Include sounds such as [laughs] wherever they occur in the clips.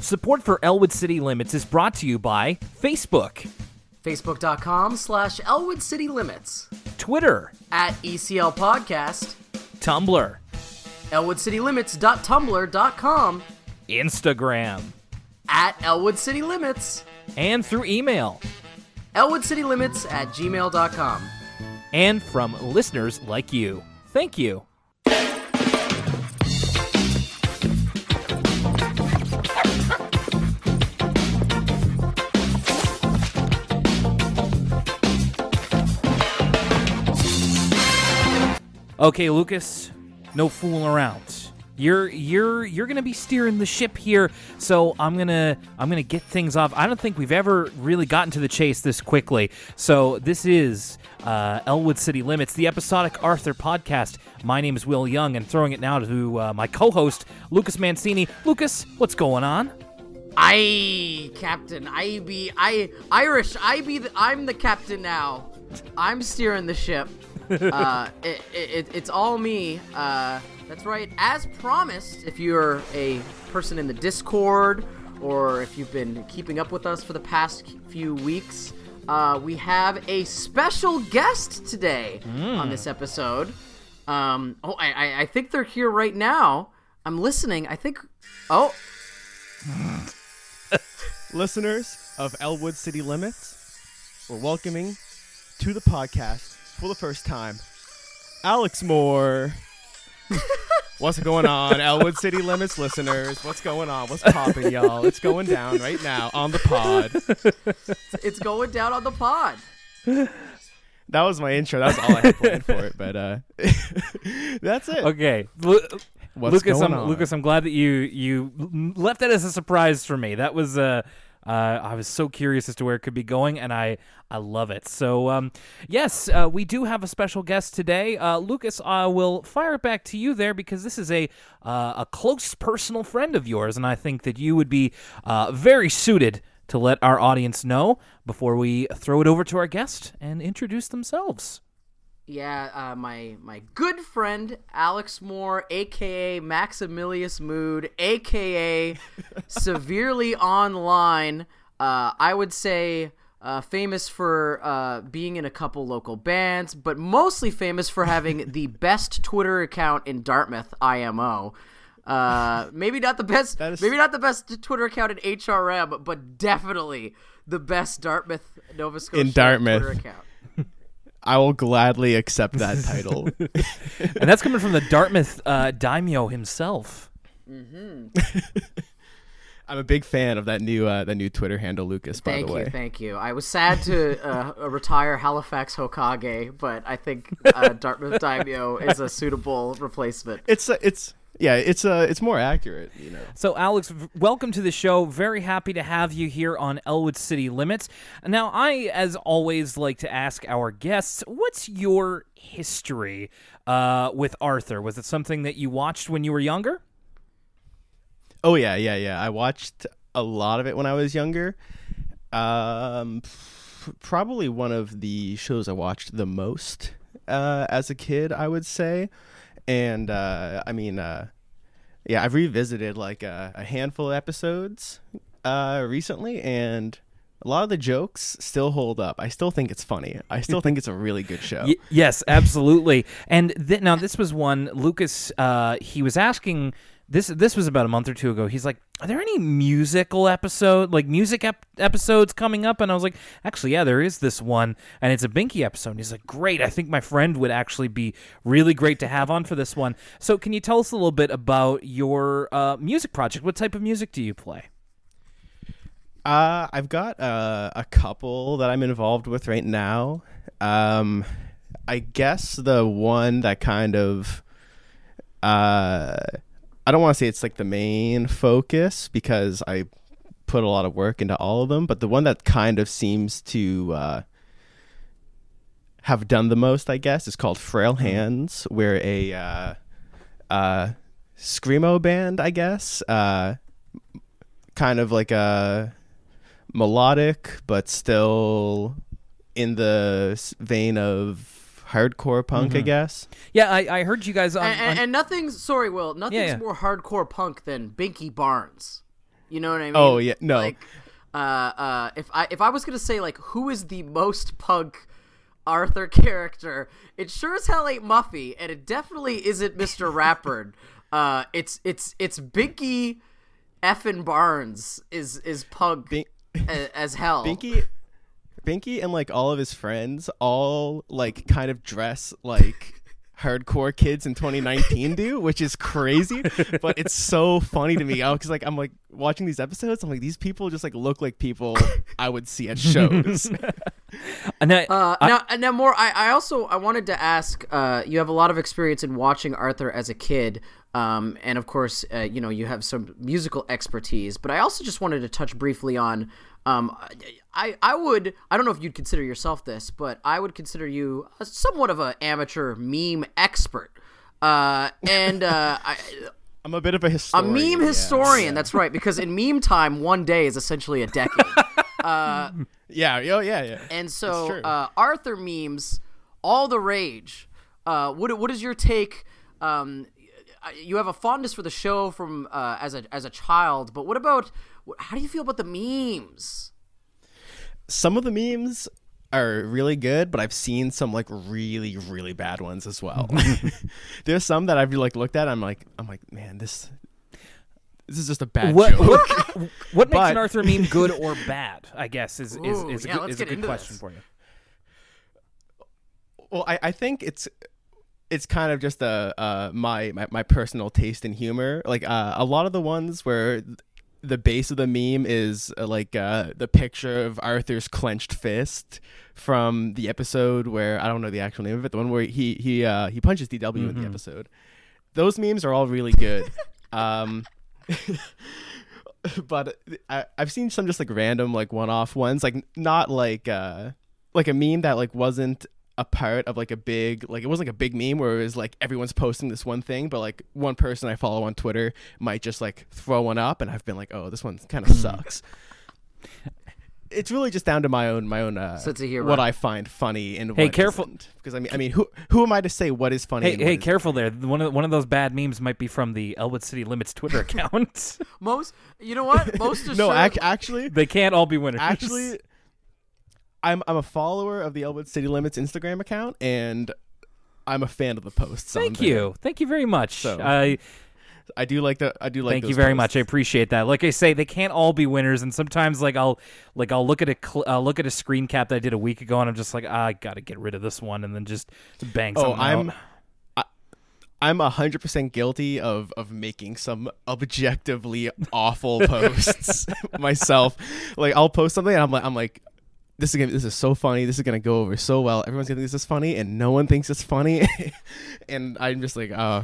Support for Elwood City Limits is brought to you by Facebook, Facebook.com slash Elwood City Limits. Twitter, At ECL Podcast. Tumblr, ElwoodCityLimits.tumblr.com. Instagram, At Elwood City Limits. and through email. ElwoodCityLimits at gmail.com. And from listeners like you. Thank you. Okay, Lucas, no fooling around. You're you're you're gonna be steering the ship here, so I'm gonna I'm gonna get things off. I don't think we've ever really gotten to the chase this quickly. So this is uh, Elwood City Limits, the episodic Arthur podcast. My name is Will Young, and throwing it now to uh, my co-host Lucas Mancini. Lucas, what's going on? I, Captain, I be, I, Irish, I be, the, I'm the captain now. I'm steering the ship. Uh, it, it, it's all me. Uh, that's right. As promised, if you're a person in the Discord or if you've been keeping up with us for the past few weeks, uh, we have a special guest today on this episode. Um, oh, I, I, I think they're here right now. I'm listening. I think. Oh, [laughs] listeners of Elwood City Limits, we're welcoming to the podcast for the first time Alex Moore. [laughs] What's going on, Elwood City Limits listeners? What's going on? What's popping, y'all? It's going down right now on the pod. [laughs] it's going down on the pod. That was my intro. That was all I had planned for it, but uh, [laughs] that's it. Okay, Lu- What's Lucas, going I'm, on? Lucas, I'm glad that you you left that as a surprise for me. That was uh, uh, I was so curious as to where it could be going, and I I love it. So um, yes, uh, we do have a special guest today. Uh, Lucas, I will fire it back to you there because this is a uh, a close personal friend of yours, and I think that you would be uh, very suited to let our audience know before we throw it over to our guest and introduce themselves. Yeah, uh, my my good friend Alex Moore, aka Maximilius Mood, aka [laughs] severely online. Uh, I would say uh, famous for uh, being in a couple local bands, but mostly famous for having [laughs] the best Twitter account in Dartmouth, IMO. Uh, maybe not the best. Is- Maybe not the best Twitter account in HRM, but definitely the best Dartmouth, Nova Scotia in Dartmouth. Twitter account. I will gladly accept that [laughs] title. And that's coming from the Dartmouth uh, daimyo himself. [laughs] I'm a big fan of that new uh, that new Twitter handle, Lucas. By Thank the way, you, thank you. I was sad to uh, [laughs] retire Halifax Hokage, but I think uh, Dartmouth Daimyo is a suitable replacement. it's uh, it's yeah, it's uh, it's more accurate, you know. So, Alex, welcome to the show. Very happy to have you here on Elwood City Limits. Now, I, as always, like to ask our guests, what's your history uh, with Arthur? Was it something that you watched when you were younger? Oh yeah, yeah, yeah. I watched a lot of it when I was younger. Um, p- probably one of the shows I watched the most uh, as a kid, I would say. And uh, I mean, uh, yeah, I've revisited like a, a handful of episodes uh, recently, and a lot of the jokes still hold up. I still think it's funny. I still think it's a really good show. Y- yes, absolutely. And th- now this was one Lucas. Uh, he was asking this. This was about a month or two ago. He's like, "Are there any musical episode, like music ep- episodes coming up?" And I was like, "Actually, yeah, there is this one, and it's a Binky episode." And he's like, "Great! I think my friend would actually be really great to have on for this one." So, can you tell us a little bit about your uh, music project? What type of music do you play? Uh, I've got uh, a couple that I'm involved with right now. Um, I guess the one that kind of, uh, I don't want to say it's like the main focus because I put a lot of work into all of them, but the one that kind of seems to uh, have done the most, I guess, is called Frail Hands. We're a uh, uh, screamo band, I guess. Uh, kind of like a melodic, but still in the vein of hardcore punk, I guess. Yeah, I, I heard you guys on. And, and, on- and nothing's sorry, Will. Nothing's yeah. more hardcore punk than Binky Barnes. You know what I mean? Oh, yeah, no. Like, uh, uh, if I if I was gonna say like who is the most punk Arthur character, it sure as hell ain't Muffy, and it definitely isn't Mister [laughs] Ratburn. Uh, it's it's it's Binky effin Barnes is is punk Bin- a- as hell. Binky, Binky, and like all of his friends all like kind of dress like [laughs] hardcore kids in 2019 do, which is crazy. but it's so funny to me because like I'm like watching these episodes. I'm like these people just like look like people I would see at [laughs] shows. And I- Uh, I- now, now more. I, I also I wanted to ask. Uh, you have a lot of experience in watching Arthur as a kid, um, and of course, uh, you know you have some musical expertise. But I also just wanted to touch briefly on. Um, I I would I don't know if you'd consider yourself this, but I would consider you somewhat of an amateur meme expert. Uh, and uh, I, [laughs] I'm a bit of a historian. a historian. meme yeah. historian. That's right, [laughs] because in meme time, one day is essentially a decade. [laughs] Yeah, oh yeah, yeah. And so uh, Arthur memes, all the rage. Uh, what what is your take? Um, you have a fondness for the show from uh, as a as a child, but what about how do you feel about the memes? Some of the memes are really good, but I've seen some like really, really bad ones as well. [laughs] [laughs] There's some that I've like looked at. I'm like, I'm like, man, this this is just a bad what, joke. what, [laughs] what makes But- an Arthur meme good or bad? I guess is is, Ooh, is a yeah, good, is a good question this. for you. Well, I, I think it's it's kind of just a uh, my, my my personal taste in humor. Like uh, a lot of the ones where the base of the meme is uh, like uh, the picture of Arthur's clenched fist from the episode where I don't know the actual name of it. The one where he he uh, he punches DW in the episode. Those memes are all really good. [laughs] um, [laughs] but I, I've seen some just like random like one-off ones, like not like uh like a meme that like wasn't a part of like a big like it wasn't like a big meme where it was like everyone's posting this one thing, but like one person I follow on Twitter might just like throw one up, and I've been like, oh, this one kind of sucks. It's really just down to my own my own uh, Sense of humor. what I find funny and Hey, what careful. because I mean I mean who who am I to say what is funny? Hey, and hey, isn't? careful there. One of one of those bad memes might be from the Elwood City Limits Twitter [laughs] account. Most, you know what? Most [laughs] No, ac- actually, they can't all be winners. actually I'm I'm a follower of the Elwood City Limits Instagram account and I'm a fan of the posts. on thank you, thank you very much. So, I I do like the I do like thank you very much. I appreciate that. Like I say, they can't all be winners, and sometimes like I'll like I'll look at a cl- I'll look at a screen cap that I did a week ago, and I'm just like, ah, I gotta get rid of this one, and then just bang. Oh, I'm out. I'm a hundred percent guilty of of making some objectively awful [laughs] posts [laughs] myself. Like I'll post something and I'm like I'm like this is gonna, this is so funny. This is gonna go over so well. Everyone's gonna think this is funny, and no one thinks it's funny. [laughs] and I'm just like, uh,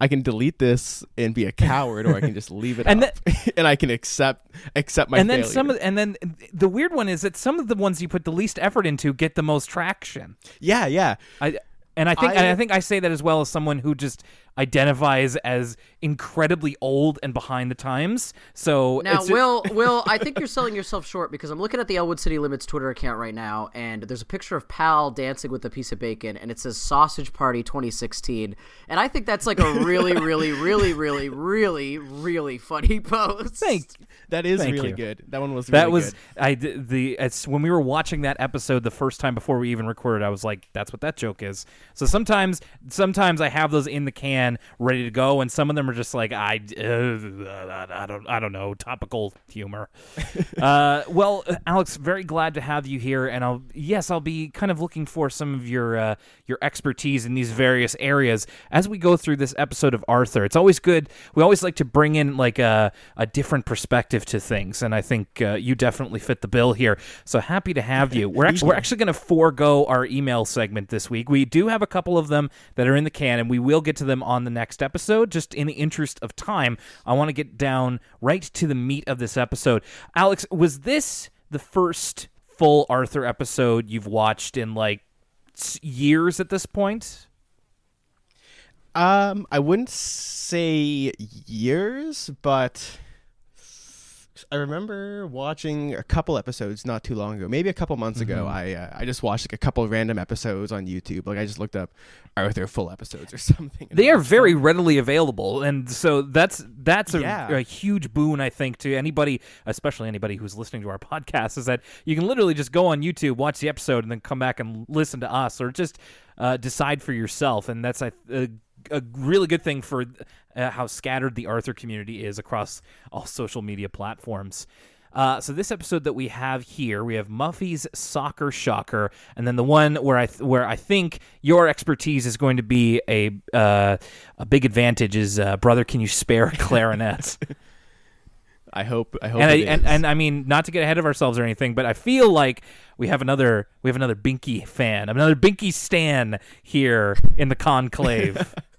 I can delete this and be a coward, or I can just leave it [laughs] And up, [laughs] and I can accept accept my and then failure. some of and then the weird one is that some of the ones you put the least effort into get the most traction. yeah, yeah. I and I think I- and I think I say that as well as someone who just identifies as incredibly old and behind the times. So Now, it's ju- Will, [laughs] Will, I think you're selling yourself short because I'm looking at the Elwood City Limits Twitter account right now, and there's a picture of Pal dancing with a piece of bacon, and it says Sausage Party 2016, and I think that's like a really, [laughs] really, really, really, really, really funny post. Thank That is Thank really you. good. That one was that really was good. I d- the it's when we were watching that episode the first time before we even recorded. I was like, that's what that joke is. So sometimes sometimes I have those in the can ready to go, and some of them are just like I uh, I don't I don't know topical humor. [laughs] uh, well, Alex, very glad to have you here, and I'll yes I'll be kind of looking for some of your uh, your expertise in these various areas as we go through this episode of Arthur. It's always good. We always like to bring in like a a different perspective to things, and I think uh, you definitely fit the bill here. So happy to have you. We're actually we're actually going to forego our email segment this week. We do have a couple of them that are in the can, and we will get to them on the next episode. Just in the interest of time, I want to get down right to the meat of this episode. Alex, was this the first full Arthur episode you've watched in like years at this point? Um, I wouldn't say years, but I remember watching a couple episodes not too long ago, maybe a couple months ago. Mm-hmm. I uh, I just watched like a couple random episodes on YouTube. Like I just looked up Arthur full episodes or [laughs] something. They are very them. [laughs] readily available, and so that's that's a, Yeah. a huge boon, I think, to anybody, especially anybody who's listening to our [laughs] podcast, is that you can literally just go on YouTube, watch the episode, and then come back and listen to us, or just uh, decide for yourself. And that's a, a, a really good thing for uh, how scattered the Arthur community is across all social media platforms. Uh, so this episode that we have here, we have Muffy's Soccer Shocker, and then the one where I th- where I think your expertise is going to be a uh, a big advantage is uh, brother, can you spare a clarinet? [laughs] I hope. I hope. and I and, and I mean not to get ahead of ourselves or anything, but I feel like we have another we have another Binky fan, another Binky stan here in the conclave. [laughs]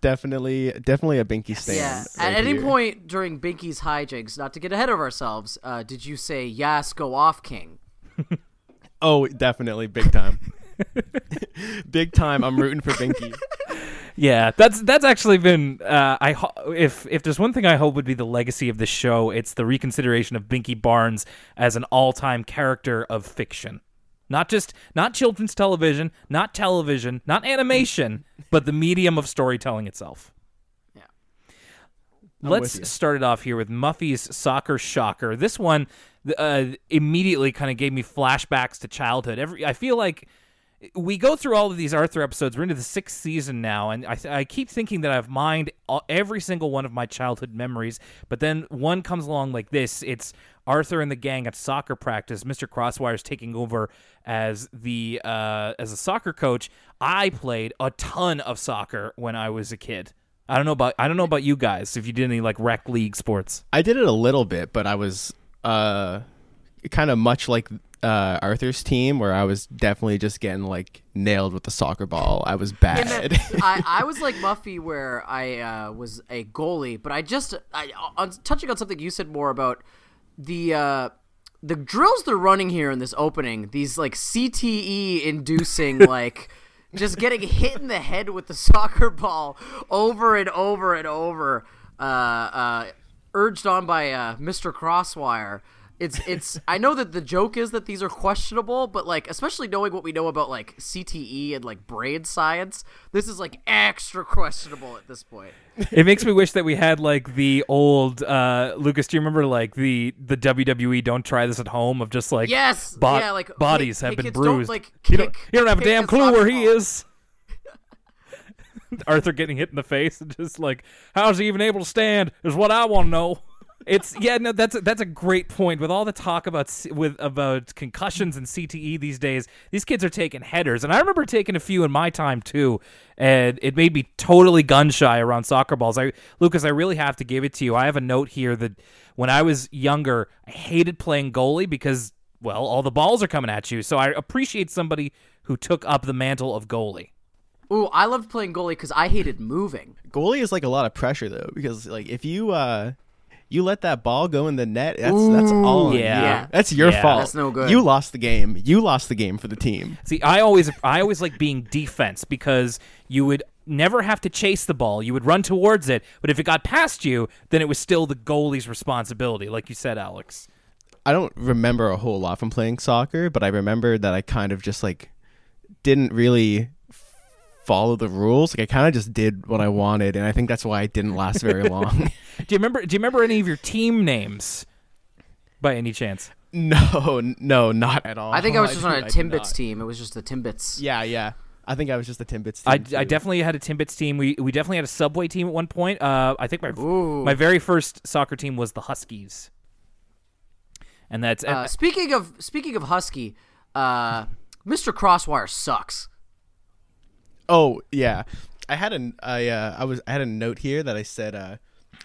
definitely, definitely a Binky stand. Yeah. right At any here. point during Binky's hijinks, not to get ahead of ourselves, uh, did you say "Yes, go off, King"? [laughs] Oh, definitely, big time. [laughs] big time. I'm rooting for Binky. [laughs] Yeah, that's that's actually been uh, I ho- if if there's one thing I hope would be the legacy of this show, it's the reconsideration of Binky Barnes as an all-time character of fiction. Not just not children's television, not television, not animation, [laughs] but the medium of storytelling itself. Yeah. I'm Let's start it off here with Muffy's Soccer Shocker. This one uh, immediately kind of gave me flashbacks to childhood. Every I feel like we go through all of these Arthur episodes. We're into the sixth season now, and I, I keep thinking that I've mined all, every single one of my childhood memories. But then one comes along like this. It's Arthur and the gang at soccer practice. Mr. Crosswire's taking over as the uh, as a soccer coach. I played a ton of soccer when I was a kid. I don't know about I don't know about you guys if you did any like rec league sports. I did it a little bit, but I was uh, kind of much like uh, Arthur's team, where I was definitely just getting like nailed with the soccer ball. I was bad. then [laughs] I, I was like Muffy, where I uh, was a goalie, but I just I, on touching on something you said more about the uh, the drills they're running here in this opening. These like CTE inducing [laughs] like just getting hit in the head with the soccer ball over and over and over, uh, uh, urged on by uh, Mr. Crosswire. It's it's I know that the joke is that these are questionable, but like especially knowing what we know about like CTE and like brain science, this is like extra questionable at this point. it makes me wish that we had like the old uh Lucas, do you remember like the the WWE don't try this at home of just like Yes, bo- yeah, like bodies hey, have hey, been bruised. like, you, don't, you don't have a damn clue where he is. [laughs] Arthur getting hit in the face and just like, how's he even able to stand? Is what I want to know. It's yeah, no, that's a, that's a great point. With all the talk about with about concussions and CTE these days, these kids are taking headers, and I remember taking a few in my time too, and it made me totally gun shy around soccer balls. I Lucas, I really have to give it to you. I have a note here that when I was younger, I hated playing goalie because well, all the balls are coming at you. So I appreciate somebody who took up the mantle of goalie. Ooh, I loved playing goalie because I hated moving. Goalie is like a lot of pressure though, because like if you uh you let that ball go in the net, that's that's all. yeah. Yeah. that's your Yeah. fault. That's no good. You lost the game. You lost the game for the team. See, I always I always like being defense because you would never have to chase the ball. You would run towards it, but if it got past you, then it was still the goalie's responsibility, like you said, Alex. I don't remember a whole lot from playing soccer, but I remember that I kind of just like didn't really follow the rules. Like I kind of just did what I wanted, and I think that's why it didn't last very [laughs] long. Do you remember do you remember any of your team names by any chance? no, no, not at all. I think I was [laughs] just do- on a Timbits team. It was just the Timbits. Yeah, yeah. I think I was just a Timbits team. I, too. I definitely had a Timbits team. We we definitely had a Subway team at one point. Uh, I think my Ooh. my very first soccer team was the Huskies, and that's Uh, speaking of speaking of Husky, uh, Mr. Crosswire sucks. Oh yeah, I had a I uh, I was I had a note here that I said uh,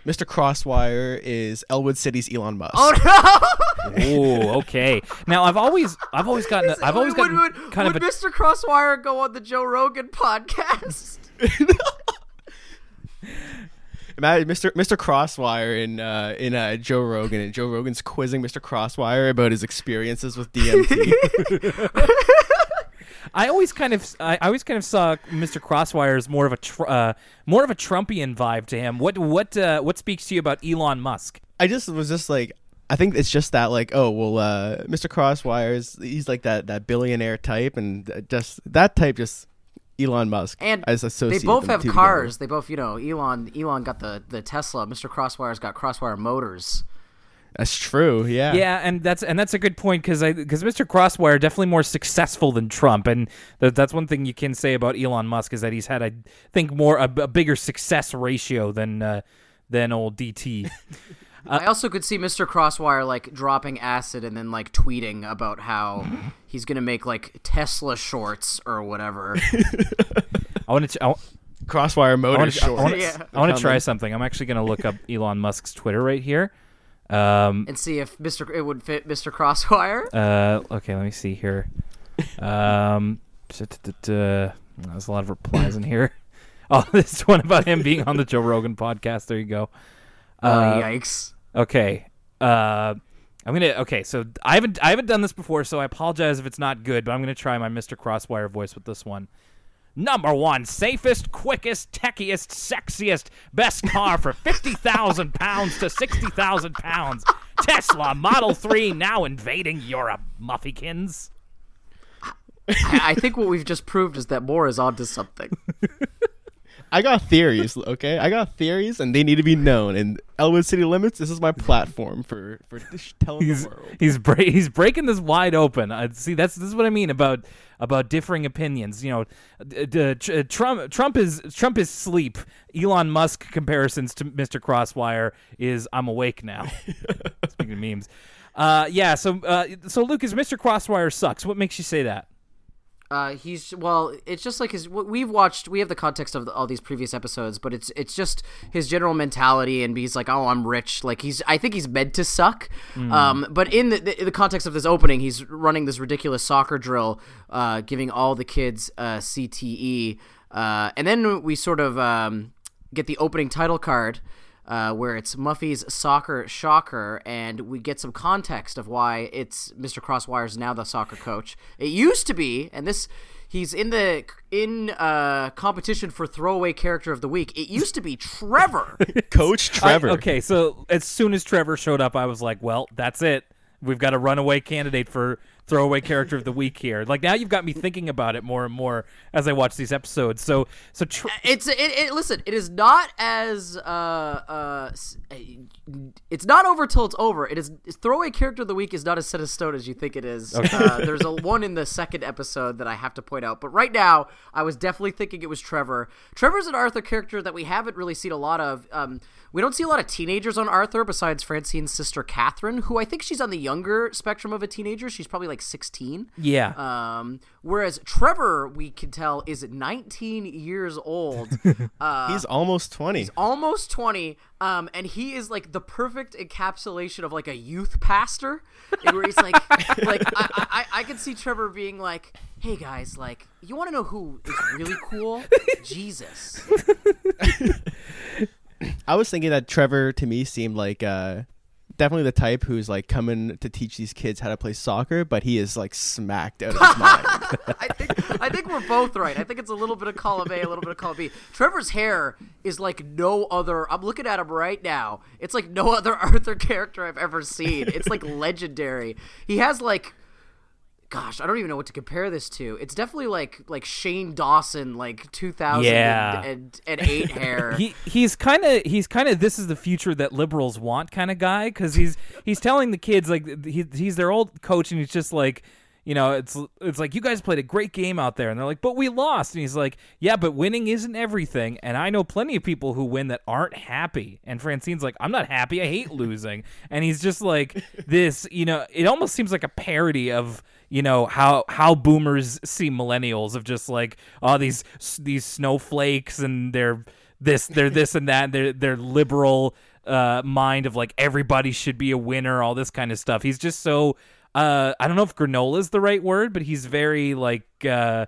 Mr. Crosswire is Elwood City's Elon Musk. Oh no! [laughs] oh okay. Now I've always I've always gotten I've always would, gotten would, kind would of a Mr. Crosswire go on the Joe Rogan podcast? [laughs] Imagine Mr. Mr. Crosswire in uh, in uh, Joe Rogan, and Joe Rogan's quizzing Mr. Crosswire about his experiences with DMT. [laughs] I always kind of I I always kind of saw Mr. Crosswire as more of a tr- uh, more of a Trumpian vibe to him. What what uh, what speaks to you about Elon Musk? I just was just like I think it's just that like oh well uh Mr. Crosswires he's like that that billionaire type and uh, just that type just Elon Musk And as they both have cars. together. They both, you know, Elon Elon got the the Tesla. Mr. Crosswire's got Crosswire Motors. That's true. Yeah. Yeah, and that's and that's a good point because I because Mr. Crosswire definitely more successful than Trump, and th- that's one thing you can say about Elon Musk is that he's had I think more a, a bigger success ratio than uh, than old DT. [laughs] I also could see Mr. Crosswire like dropping acid and then like tweeting about how he's gonna make like Tesla shorts or whatever. [laughs] I want to. I Crosswire motor want. I want to. Yeah. I want to try something. I'm actually going to look up Elon Musk's Twitter right here. Um. and see if Mr. it would fit Mr. Crosswire. [laughs] Uh. Okay. Let me see here. Um. [laughs] There's a lot of replies in here. [laughs] Oh, this one about him being on the Joe Rogan podcast. There you go. Oh Uh, yikes! Okay. Uh, I'm gonna. Okay, so I haven't I haven't done this before, so I apologize if it's not good, but I'm gonna try my Mr. Crosswire voice with this one. Number one, safest, quickest, techiest, sexiest, best car for fifty thousand pounds to sixty thousand pounds. Tesla Model Three now invading Europe, Muffykins. I, I think what we've just proved is that Moore is onto something. [laughs] I got theories, okay? I got theories, and they need to be known. And Elwood City Limits, this is my platform for for sh- telling He's the world. he's bra- he's breaking this wide open. Uh, see, that's this is what I mean about about differing opinions. You know, d- d- tr- Trump Trump is Trump is sleep. Elon Musk comparisons to Mr. Crosswire is I'm awake now. [laughs] Speaking of memes, uh, yeah. So uh, so Lucas, Mr. Crosswire sucks. What makes you say that? Uh, he's well. It's just like his. We've watched. We have the context of all these previous episodes, but it's it's just his general mentality, and he's like, "Oh, I'm rich." Like he's. I think he's meant to suck. Um, but in the, the, the context of this opening, he's running this ridiculous soccer drill, uh, giving all the kids uh, CTE, uh, and then we sort of um, get the opening title card uh, where it's Muffy's soccer shocker, and we get some context of why it's Mr. Crosswire's now the soccer coach. It used to be, and this he's in the in uh, competition for throwaway character of the week. It used to be Trevor. [laughs] Coach I- Trevor. okay, so as soon as Trevor showed up, I was like, well, that's it. We've got a runaway candidate for throwaway character of the week here. Like now, you've got me thinking about it more and more as I watch these episodes. So, so tr- it's it, it. Listen, it is not as uh uh. It's not over till it's over. It is throwaway character of the week is not as set in stone as you think it is. Uh, there's a one in the second episode that I have to point out, but right now I was definitely thinking it was Trevor. Trevor's an Arthur character that we haven't really seen a lot of. Um, we don't see a lot of teenagers on Arthur besides Francine's sister Catherine, who I think she's on the younger spectrum of a teenager. She's probably like 16. yeah, Um, whereas Trevor, we can tell, is 19 years old. [laughs] Uh, He's almost 20. He's almost 20 um and he is like the perfect encapsulation of like a youth pastor where he's like [laughs] like I, I i could see trevor being like hey guys like you want to know who is really cool jesus [laughs] I was thinking that Trevor to me seemed like uh, definitely the type who's like coming to teach these kids how to play soccer, but he is like smacked out of his mind. [laughs] i think i think we're both right. I think it's a little bit of column a a little bit of column b. Trevor's hair is like no other i'm looking at him right now. It's like no other [laughs] arthur character i've ever seen. It's like legendary. He has like gosh, I don't even know what to compare this to. It's definitely like like Shane Dawson, like 2000 Yeah. and, and, and eight hair. [laughs] he he's kind of he's kind of this is the future that liberals want kind of guy because he's he's telling the kids like he, he's their old coach and he's just like you know it's it's like you guys played a great game out there and they're like but we lost and he's like yeah but winning isn't everything and I know plenty of people who win that aren't happy and Francine's like I'm not happy I hate losing and he's just like this you know it almost seems like a parody of you know how how boomers see millennials of just like oh these these snowflakes and they're this they're this and that they're they're liberal uh mind of like everybody should be a winner all this kind of stuff. He's just so uh i don't know if granola is the right word but he's very like uh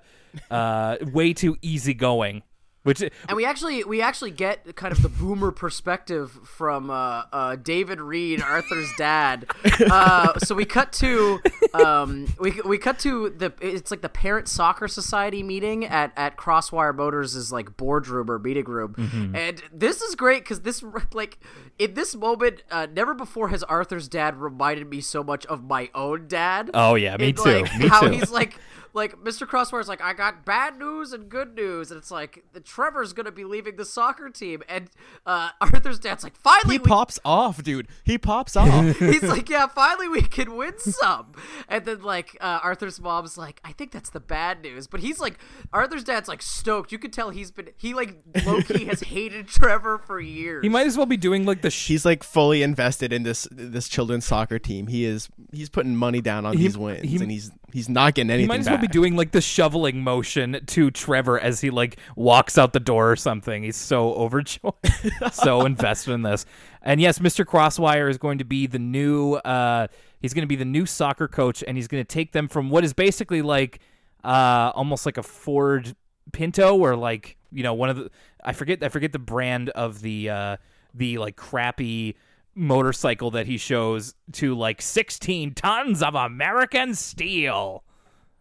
uh way too easygoing which and we actually we actually get kind of the boomer perspective from uh, uh, David Read, Arthur's dad. Uh, so we cut to um, we we cut to the it's like the parent soccer society meeting at at Crosswire Motors is like boardroom or meeting room, Mm-hmm. and this is great because this like in this moment, uh, never before has Arthur's dad reminded me so much of my own dad. Oh, yeah, me In, too, Like, me how too. he's like. Like Mr. Crosswire's like, I got bad news and good news, and it's like the Trevor's gonna be leaving the soccer team, and uh, [laughs] Arthur's dad's like, finally He we pops off, dude. He pops off. [laughs] [laughs] He's like, yeah, finally we can win some. And then like uh, Arthur's mom's like, I think that's the bad news. But he's like, Arthur's dad's like stoked. You could tell he's been he like low key has hated Trevor for years. He might as well be doing like the sh- He's like fully invested in this this children's soccer team. He is he's putting money down on these wins, he- and he's he's not getting anything He might as well be doing like the shoveling motion to Trevor as he like walks out the door or something. He's so overjoyed, [laughs] so invested in this. And yes, Mr. Crosswire is going to be the new. uh He's going to be the new soccer coach, and he's going to take them from what is basically like uh almost like a Ford Pinto, or like you know one of the I forget I forget the brand of the uh the like crappy motorcycle that he shows to like 16 tons of American steel.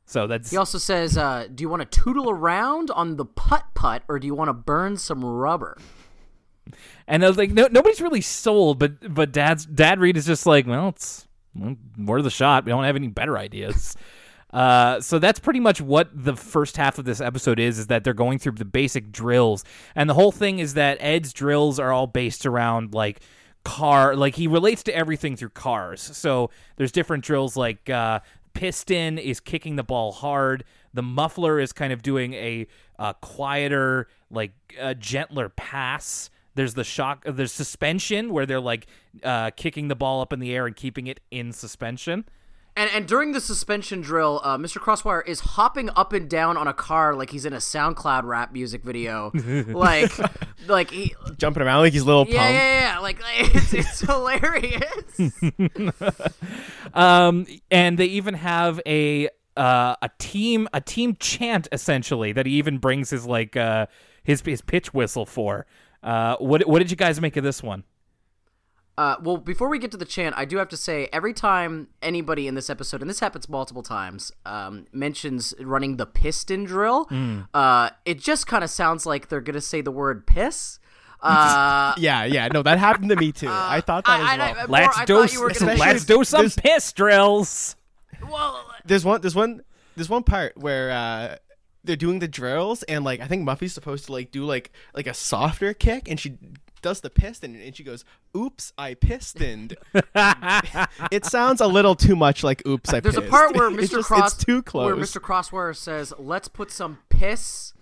So that's he also says, uh, "Do you want to tootle around on the putt putt, or do you want to burn some rubber?" and I was like, no, nobody's really sold, but but dad's dad Read is just like, well, it's well, worth the shot. We don't have any better ideas. [laughs] Uh, so that's pretty much what the first half of this episode is: is that they're going through the basic drills, and the whole thing is that Ed's drills are all based around like car, like he relates to everything through cars. So there's different drills like uh, piston is kicking the ball hard. The muffler is kind of doing a uh, quieter, like uh, gentler pass. There's the shock. There's suspension where they're like uh, kicking the ball up in the air and keeping it in suspension. And and during the suspension drill, uh, Mr. Crosswire is hopping up and down on a car like he's in a SoundCloud rap music video, [laughs] like like he, jumping around like he's little yeah, pump. yeah, yeah, like [laughs] it's it's hilarious. [laughs] Um, and they even have a uh, a team a team chant essentially that he even brings his like uh, his his pitch whistle for. Uh, what what did you guys make of this one? Uh, well, before we get to the chant, I do have to say every time anybody in this episode, and this happens multiple times, um, mentions running the piston drill, uh, it just kind of sounds like they're gonna say the word piss. [laughs] Uh, Yeah, yeah. No, that happened to me too. [laughs] I thought that I- as I- well. I- Let's do thought you were gonna let's do some There's- piss drills. well, there's one there's one there's one part where uh they're doing the drills and like I think Muffy's supposed to like do like like a softer kick and she does the piston and she goes, "Oops, I pistoned." [laughs] it sounds a little too much like "Oops, I." There's a part where [laughs] It's Mr. just- Cross, it's too close. where Mr. Crosswire says, "Let's put some piss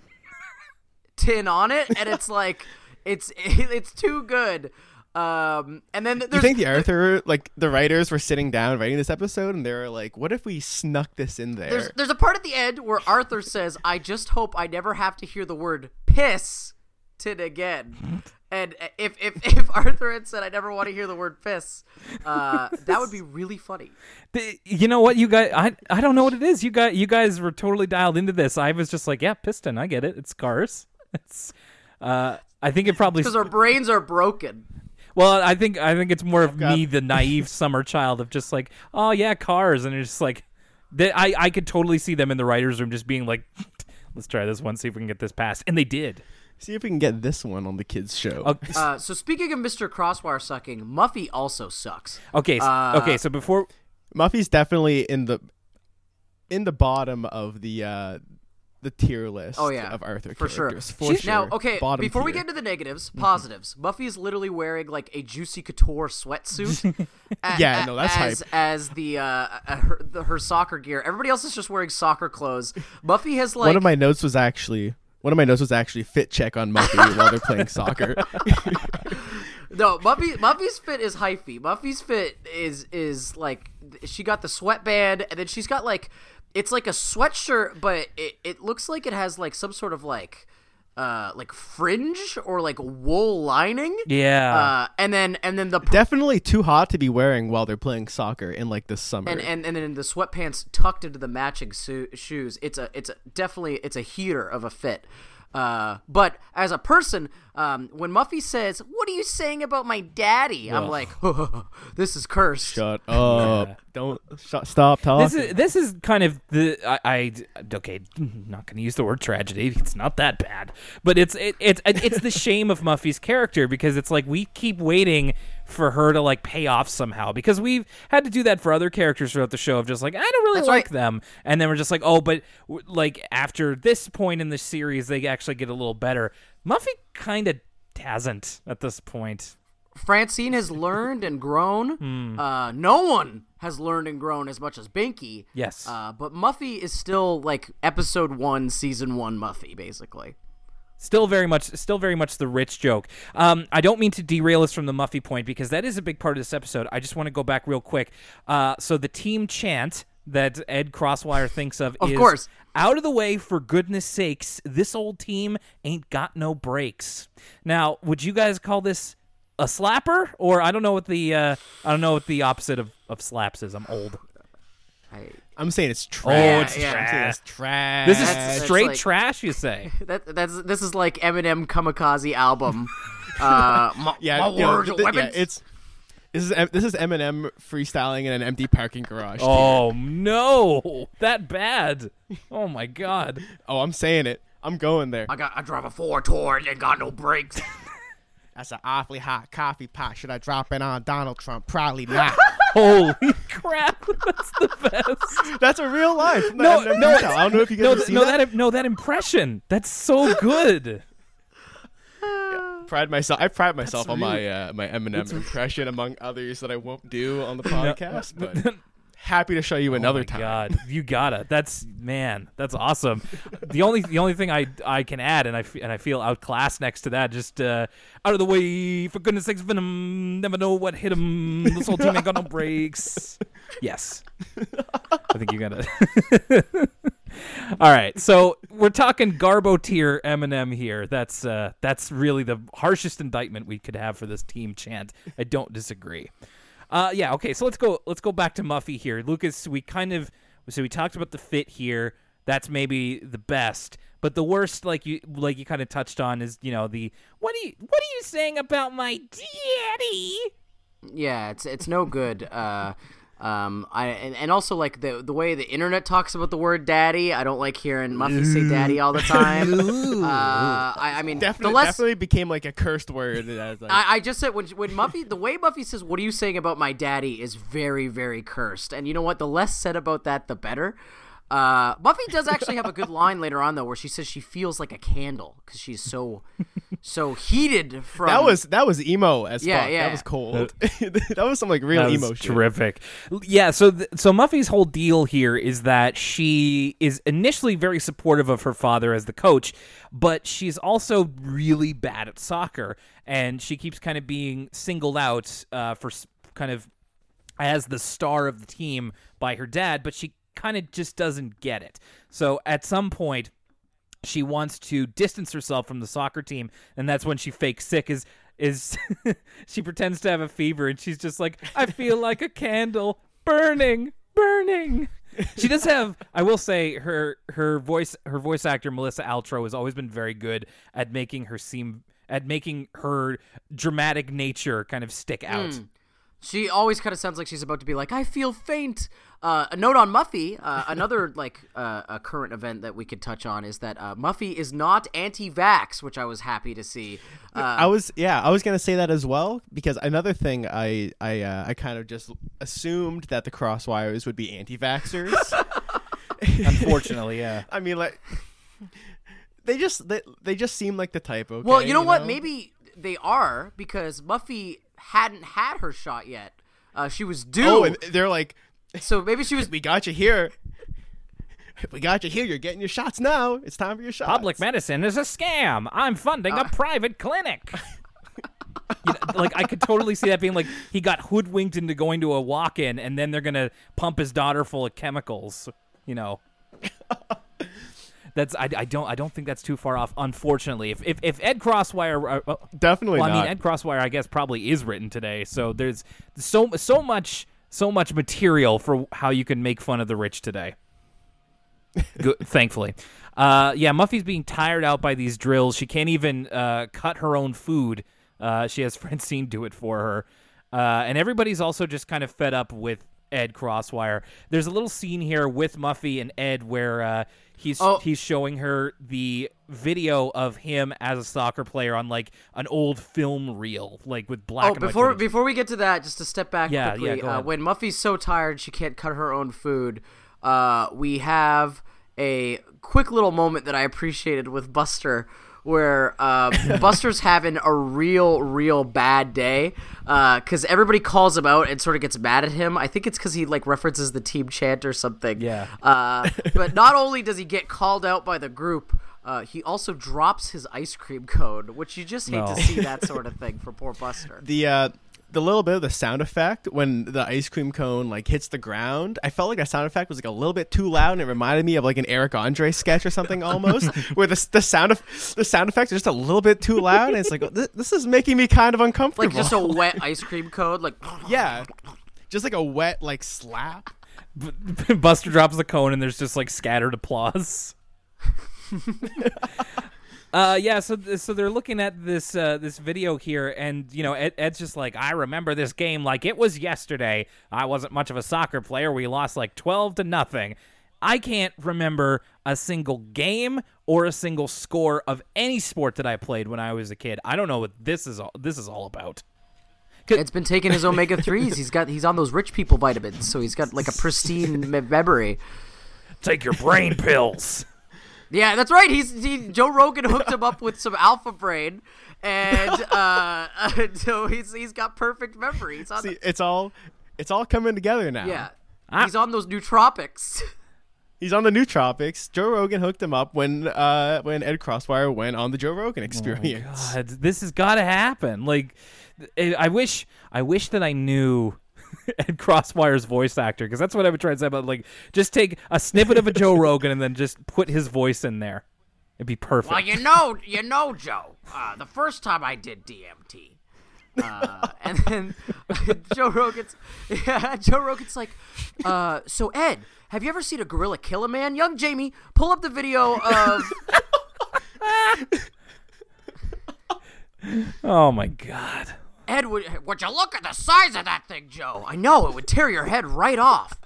tin on it," and it's like it's [laughs] it's too good. Um, and then there's you think the Arthur, like the writers, were sitting down writing this episode and they were like, "What if we snuck this in there?" There's there's a part at the end where Arthur says, "I just hope I never have to hear the word piss tin again." And if if [laughs] if Arthur had said, "I never want to hear the word piss," uh, that would be really funny. The- you know what you guys I I don't know what it is. You guys you guys were totally dialed into this. I was just like, yeah, piston, I get it. It's cars. [laughs] It's uh I think it probably Because our brains are broken. Well, I think I think it's more of got- me, the naive [laughs] summer child, of just like, oh yeah, cars, and it's just like, they, I I could totally see them in the writers' room just being like, let's try this one, see if we can get this passed, and they did. See if we can get this one on the kids' show. Okay, Uh, so speaking of Mr. Crosswire sucking, Muffy also sucks. okay, s- uh, okay. So before, Muffy's definitely in the in the bottom of the uh the tier list Oh, yeah, of Arthur for sure. For She's- sure. Now, okay, Bottom before we get into the negatives, positives. Muffy is literally wearing like a Juicy Couture sweatsuit. [laughs] a- Yeah, a- no, that's as, hype. as the uh uh, her, the, her soccer gear. Everybody else is just wearing soccer clothes. Muffy has like one of my notes was actually one of my notes was actually fit check on Muffy [laughs] while they're playing soccer. no Muffy Muffy's fit is hyphy. Muffy's fit is is like she got the sweatband, and then she's got like it's like a sweatshirt, but it it looks like it has like some sort of like. Uh, like fringe or like wool lining, yeah, uh, and then and then the Definitely too hot to be wearing while they're playing soccer in like the summer. and and and then the sweatpants tucked into the matching su- shoes. It's a it's a definitely it's a heater of a fit. Uh, but as a person, um, when Muffy says, "What are you saying about my daddy?" I'm Ugh. like, [laughs] "This is cursed." Shut up! Don't sh- stop talking. This is this is kind of the I, I okay [laughs] not going to use the word tragedy. It's not that bad, but it's it, it's it's the shame of Muffy's character because it's like we keep waiting for her to like pay off somehow because we've had to do that for other characters throughout the show of just like I don't really That's like right. them, and then we're just like oh, but like after this point in the series they actually get a little better. Muffy kind of hasn't at this point. Francine has learned and grown. [laughs] Hmm. Uh, no one has learned and grown as much as Binky. Yes. Uh, but Muffy is still like episode one, season one Muffy, basically. Still very much, still very much the rich joke. Um, I don't mean to derail us from the Muffy point because that is a big part of this episode. I just want to go back real quick. Uh, so the team chant that Ed Crosswire thinks of, [laughs] Of is course. out of the way for goodness sakes. This old team ain't got no breaks. Now, would you guys call this a slapper, or I don't know what the uh, I don't know what the opposite of, of slaps is. I'm old. I, I'm saying it's Oh, trash. it's yeah. I'm saying it's trash. This is That's- that's straight like- trash, you say? [laughs] that that's this is like Eminem Kamikaze album. [laughs] uh, my, yeah, my you know, words are th- yeah, it's this is M- this is Eminem freestyling in an empty parking garage. Oh no, that bad! Oh my god. [laughs] Oh, I'm saying it. I'm going there. I got I drive a four tour and got no brakes. That's an awfully hot coffee pot. Should I drop it on Donald Trump? Probably [laughs] not. Holy [laughs] crap! That's the best. [laughs] That's a real life. From the No, no. I don't know if you guys No, have th- seen no, that. that no, that impression. That's so good. Pride myself. I pride myself on really- my uh, my Eminem impression, among others that I won't do on the podcast. but happy to show you another oh time. God, you gotta. That's man. That's awesome. the only the only thing I I can add, and I f- and I feel outclassed next to that. Just uh, out of the way, for goodness sakes, Venom. Never know what hit him. This whole team ain't got no breaks. Yes, I think you gotta. [laughs] All right, so we're talking Garbo tier Eminem here. That's uh, that's really the harshest indictment we could have for this team chant. I don't disagree. Uh, yeah, okay, so let's go. Let's go back to Muffy here, Lucas. We kind of so we talked about the fit here. That's maybe the best, but the worst, like you like you kind of touched on, is you know the what are you what are you saying about my daddy? yeah, it's it's no good. Uh, um, I and, and also like the the way the internet talks about the word daddy. I don't like hearing Muffy say daddy all the time. [laughs] uh, I, I mean, Definitely, the less definitely became like a cursed word. As like, I, I just said when when Muffy the way Muffy says what are you saying about my daddy is very very cursed and you know what the less said about that the better. Uh, Muffy does actually have a good line later on though where she says she feels like a candle because she's so so heated from that was that was emo as Yeah, fuck. yeah. That was cold. [laughs] that was some like real That emo was shit. terrific. Yeah, so th- so Muffy's whole deal here is that she is initially very supportive of her father as the coach, but she's also really bad at soccer, and she keeps kind of being singled out uh, for s- kind of as the star of the team by her dad, but she kind of just doesn't get it. So at some point, she wants to distance herself from the soccer team, and that's when she fakes sick. Is is [laughs] she pretends to have a fever, and she's just like, I feel [laughs] like a candle burning, burning. She does have, I will say, her her voice her voice actor Melissa Altro has always been very good at making her seem at making her dramatic nature kind of stick out. Hmm. She always kind of sounds like she's about to be like, I feel faint. Uh, a note on Muffy. Uh, another like uh, a current event that we could touch on is that uh, Muffy is not anti-vax, which I was happy to see. Uh, I was yeah, I was gonna say that as well because another thing I I uh, I kind of just assumed that the crosswires would be anti-vaxxers. [laughs] [laughs] Unfortunately, yeah. I mean like they just they, they just seem like the type. Okay, well, you know what? Maybe they are because Muffy hadn't had her shot yet. Uh, she was due, Oh, and they're like, so maybe she was. we got you here. We got you here. You're getting your shots now. It's time for your shots. Public medicine is a scam. I'm funding a private clinic. [laughs] You know, like I could totally see that being like he got hoodwinked into going to a walk-in, and then they're gonna pump his daughter full of chemicals. You know, that's I, I don't I don't think that's too far off. Unfortunately, if if, if Ed Crosswire, uh, Definitely well, I not. mean Ed Crosswire, I guess probably is written today. So there's so so much so much material for how you can make fun of the rich today. [laughs] Good, thankfully. Uh, yeah, Muffy's being tired out by these drills. She can't even uh, cut her own food. Uh, she has [laughs] Francine do it for her. Uh, and everybody's also just kind of fed up with Ed Crosswire. There's a little scene here with Muffy and Ed where uh, he's Oh. he's showing her the video of him as a soccer player on like an old film reel, like with black Oh, and before before we get to that, just to step back Yeah, quickly, yeah, uh, when Muffy's so tired she can't cut her own food, uh, we have a quick little moment that I appreciated with Buster, where uh, [laughs] Buster's having a real, real bad day, because everybody calls him out and sort of gets mad at him. I think it's because he like references the team chant or something. Yeah. Uh, but not only does he get called out by the group. Uh, he also drops his ice cream cone, which you just hate No. to see that sort of thing for poor Buster. The uh, the little bit of the sound effect when the ice cream cone like hits the ground, I felt like that sound effect was like a little bit too loud, and it reminded me of like an Eric Andre sketch or something almost, [laughs] where the the sound of the sound effects are just a little bit too loud, and it's like this, this is making me kind of uncomfortable. like just a wet [laughs] ice cream cone like [laughs] yeah, just like a wet like slap. Buster drops the cone and there's just like scattered applause. Uh yeah, so so they're looking at this uh this video here and you know Ed, Ed's just like I remember this game like it was yesterday. I wasn't much of a soccer player. We lost like 12 to nothing. I can't remember a single game or a single score of any sport that I played when I was a kid. I don't know what this is all this is all about. it's been taking his omega 3s he's got he's on those rich people vitamins so he's got like a pristine memory Take your brain pills. Yeah that's right he's he, joe rogan hooked him up with some alpha brain and [laughs] uh [laughs] so he's he's got perfect memory he's on See, it's all it's all coming together now. yeah Ah. he's on those nootropics [laughs] He's on the Nootropics. Joe Rogan hooked him up when uh when Ed Crosswire went on the Joe Rogan experience. God, this has got to happen. Like, I I wish, I wish that I knew [laughs] Ed Crosswire's voice actor because that's what I would try to say about. Like, just take a snippet of a Joe [laughs] Rogan and then just put his voice in there. It'd be perfect. well you know you know joe uh the first time i did dmt uh, [laughs] and then Joe Rogan's yeah, Joe Rogan's like, uh, so Ed, have you ever seen a gorilla kill a man? Young Jamie, pull up the video of oh my God. Ed. Would, would you look at the size of that thing, Joe? I know it would tear your head right off.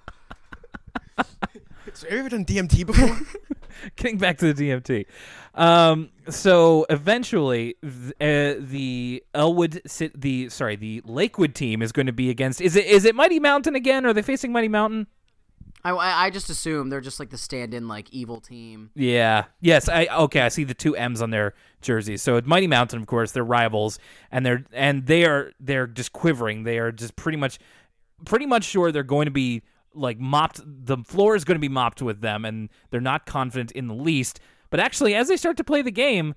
So have you ever done DMT before? [laughs] Getting back to the DMT. Um, so eventually, th- uh, the Elwood, Ci- the sorry, the Lakewood team is going to be against. Is it is it Mighty Mountain again? Are they facing Mighty Mountain? I, I, I just assume they're just like the stand-in like evil team. Yeah. Yes. I okay. I see the two M's on their jerseys. So at Mighty Mountain, of course, they're rivals, and they're and they are they're just quivering. They are just pretty much, pretty much sure they're going to be like mopped. The floor is going to be mopped with them, and they're not confident in the least. But actually, as they start to play the game,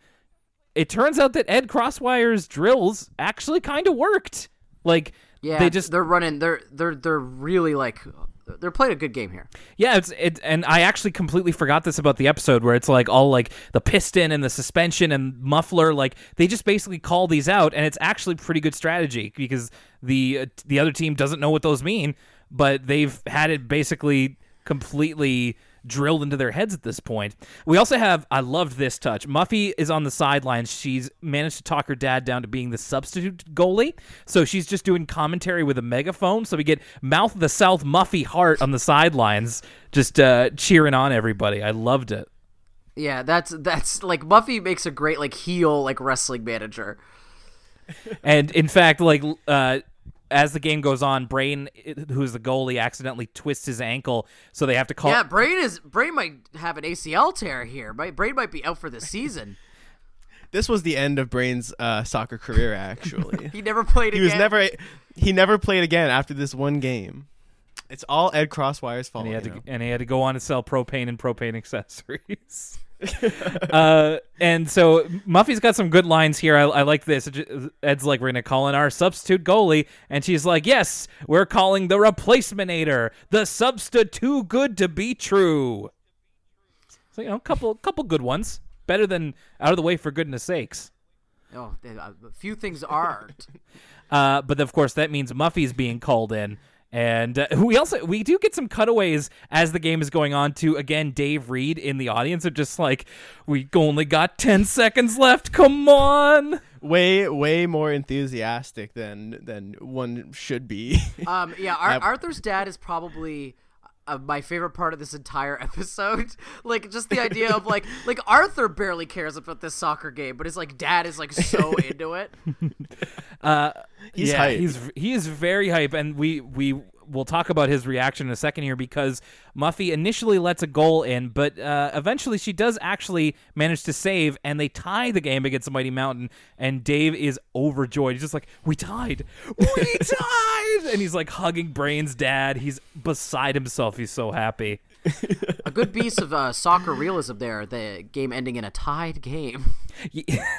it turns out that Ed Crosswire's drills actually kind of worked. Like Yeah, they just they're running. They're they're they're really like they're playing a good game here. Yeah, it's it, and I actually completely forgot this about the episode where it's like all like the piston and the suspension and muffler, like they just basically call these out, and it's actually pretty good strategy because the uh, the other team doesn't know what those mean, but they've had it basically completely drilled into their heads at this point. We also have I loved this touch. Muffy is on the sidelines. She's managed to talk her dad down to being the substitute goalie. So she's just doing commentary with a megaphone. So we get Mouth of the South Muffy Hart on the sidelines just uh, cheering on everybody. I loved it. Yeah, that's that's like Muffy makes a great like heel like wrestling manager. And in fact, like uh, as the game goes on, Brain, who's the goalie, accidentally twists his ankle, so they have to call. Yeah, Brain is Brain might have an ACL tear here. Might Brain might be out for the season. [laughs] this was the end of Brain's uh, soccer career. Actually, [laughs] He never played he again. was never he never played again after this one game. It's all Ed Crosswire's fault. and he had to and he had to go on to sell propane and propane accessories. [laughs] [laughs] uh, and so Muffy's got some good lines here. I, I like this. Ed's like, "We're gonna call in our substitute goalie," and she's like, "Yes, we're calling the replacementator, the substitute too good to be true." So you know, couple couple good ones, better than out of the way for goodness sakes. Oh, a few things aren't. [laughs] Uh, but of course, that means Muffy's being called in, And uh, [laughs] we also we do get some cutaways as the game is going on to again Dave Read in the audience of just like we only got 10 seconds left. Come on. way way more enthusiastic than than one should be. Um, yeah, [laughs] Ar- Arthur's dad is probably uh, my favorite part of this entire [laughs] episode. [laughs] like, just the idea of like, [laughs] like Arthur barely cares about this soccer game, but his like dad is like so into it. Uh, he's yeah, hype. he's he is very hype, and we we will talk about his reaction in a second here because Muffy initially lets a goal in, but uh, eventually she does actually manage to save, and they tie the game against the Mighty Mountain. And Dave is overjoyed. He's just like, "We tied, we [laughs] tied!" And he's like hugging Brain's dad. He's beside himself. He's so happy. A good piece of uh, soccer realism there. The game ending in a tied game. [laughs]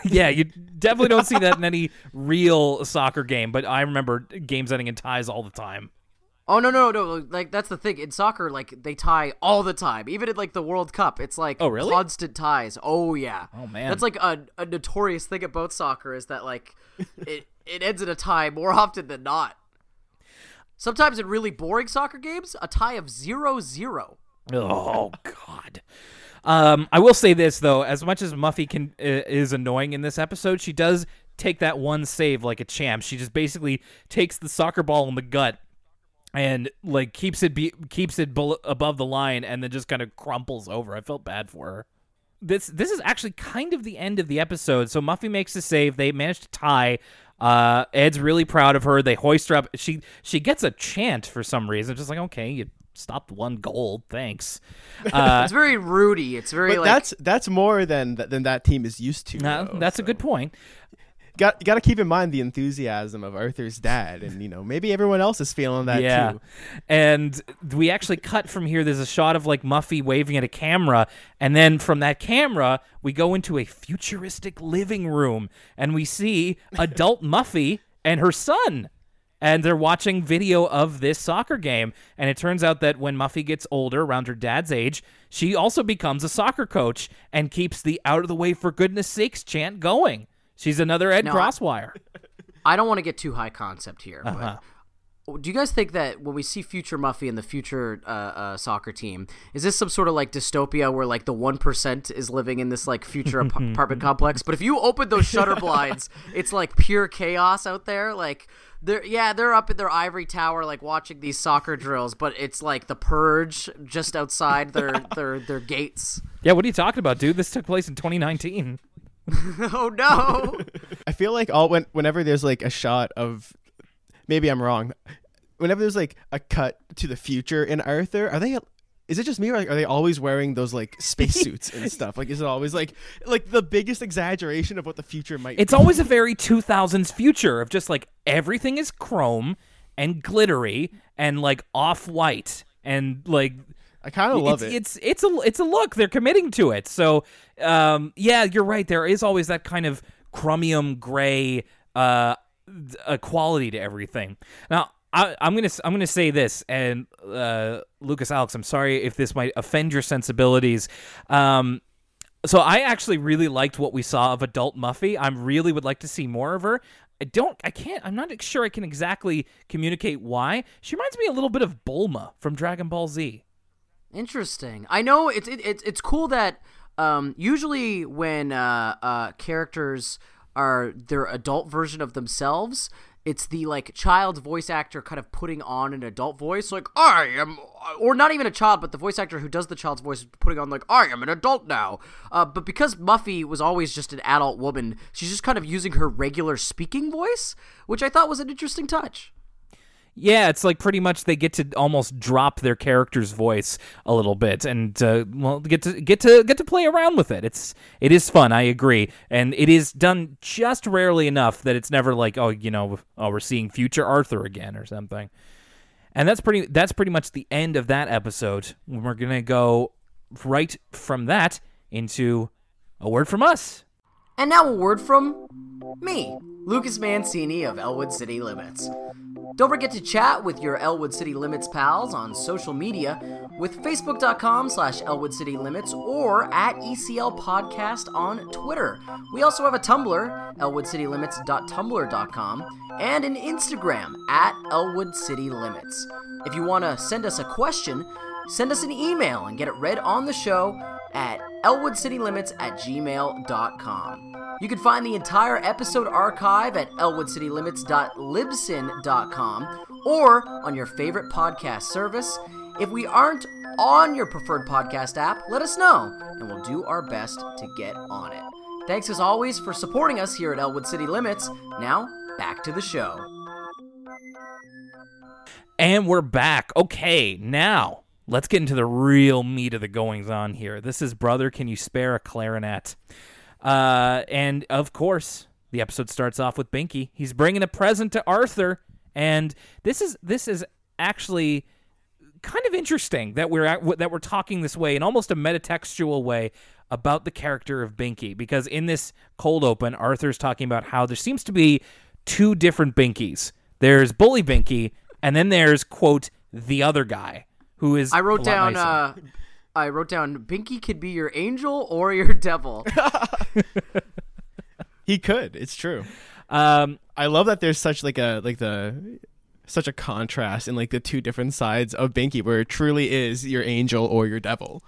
yeah, you definitely don't see that in any real soccer game, but I remember games ending in ties all the time. Oh no no no! Like that's the thing in soccer. Like they tie all the time, even in like the World Cup. It's like Oh, really? constant ties. Oh yeah. Oh, man. That's like a, a notorious thing about soccer is that like [laughs] it it ends in a tie more often than not. Sometimes in really boring soccer games, a tie of zero zero. Oh God. Um, I will say this though, as much as Muffy can uh, is annoying in this episode, she does take that one save like a champ. She just basically takes the soccer ball in the gut and like keeps it be- keeps it bel above the line and then just kind of crumples over. I felt bad for her. This this is actually kind of the end of the episode. So Muffy makes the save. They manage to tie. Uh, Ed's really proud of her. They hoist her up. She she gets a chant for some reason. Just like okay, you stopped one goal. Thanks. [laughs] Uh, It's very Rudy. It's very but like that's that's more than than that team is used to. Uh, though, that's a good point. Got got to keep in mind the enthusiasm of Arthur's dad, and you know maybe everyone else is feeling that yeah. too. And we actually cut from here. There's a shot of like Muffy waving at a camera. And then from that camera, we go into a futuristic living room and we see [laughs] adult Muffy and her son. And they're watching video of this soccer game. And it turns out that when Muffy gets older, around her dad's age, she also becomes a soccer coach and keeps the out of the way for goodness sakes chant going. She's another Ed No, I- Crosswire. I don't want to get too high concept here, Uh-huh. but do you guys think that when we see future Muffy and the future uh, uh, soccer team, is this some sort of like dystopia where like the one percent is living in this like future ap- [laughs] apartment complex? But if you open those shutter [laughs] blinds, it's like pure chaos out there. Like they're yeah they're up in their ivory tower like watching these soccer drills, but it's like the purge just outside their [laughs] their their gates. Yeah, what are you talking about, dude? This took place in 2019. [laughs] oh no! [laughs] I feel like all when whenever there's like a shot of, maybe I'm wrong. Whenever there's like a cut to the future in Arthur, are they? Is it just me, or like, are they always wearing those like spacesuits and [laughs] stuff? Like, is it always like like the biggest exaggeration of what the future might? It's be? always a very 2000s future of just like everything is chrome and glittery and like off white and like I kind of love it's, it. It's it's a it's a look. They're committing to it. So um, yeah, you're right. There is always that kind of chromium gray uh, a quality to everything. Now. I, I'm gonna I'm gonna say this, and uh, Lucas Alex, I'm sorry if this might offend your sensibilities. Um, so I actually really liked what we saw of adult Muffy. I really would like to see more of her. I don't I can't I'm not sure I can exactly communicate why. She reminds me a little bit of Bulma from Dragon Ball Z. Interesting. I know it's it, it's it's cool that um, usually when uh, uh, characters are their adult version of themselves, it's the like child voice actor kind of putting on an adult voice, like I am, or not even a child, but the voice actor who does the child's voice putting on like I am an adult now. Uh, but because Muffy was always just an adult woman, she's just kind of using her regular speaking voice, which I thought was an interesting touch. Yeah, it's like pretty much they get to almost drop their character's voice a little bit, and uh, well, get to get to get to play around with it. It's it is fun, I agree, and it is done just rarely enough that it's never like oh you know oh we're seeing future Arthur again or something. And that's pretty that's pretty much the end of that episode. We're gonna go right from that into a word from us. And now a word from me, Lucas Mancini of Elwood City Limits. Don't forget to chat with your Elwood City Limits pals on social media with facebook.com slash Elwood City Limits or at ECL Podcast on Twitter. We also have a Tumblr, elwoodcitylimits.tumblr.com, and an Instagram at Elwood City Limits. If you want to send us a question, send us an email and get it read on the show at elwoodcitylimits at gmail.com. You can find the entire episode archive at elwoodcitylimits.libsyn.com or on your favorite podcast service. If we aren't on your preferred podcast app, let us know, and we'll do our best to get on it. Thanks as always for supporting us here at Elwood City Limits. Now, back to the show. And we're back. Okay, now let's get into the real meat of the goings on here. This is Brother, Can You Spare a Clarinet? Uh, and of course, the episode starts off with Binky. He's bringing a present to Arthur, and this is this is actually kind of interesting that we're at, that we're talking this way in almost a metatextual way about the character of Binky because in this cold open, Arthur's talking about how there seems to be two different Binkies. There's Bully Binky, and then there's quote the other guy who is. I wrote down. Uh, I wrote down Binky could be your angel or your devil. [laughs] [laughs] he could. It's true. Um, I love that there's such like a like the such a contrast in like the two different sides of Binky, where it truly is your angel or your devil.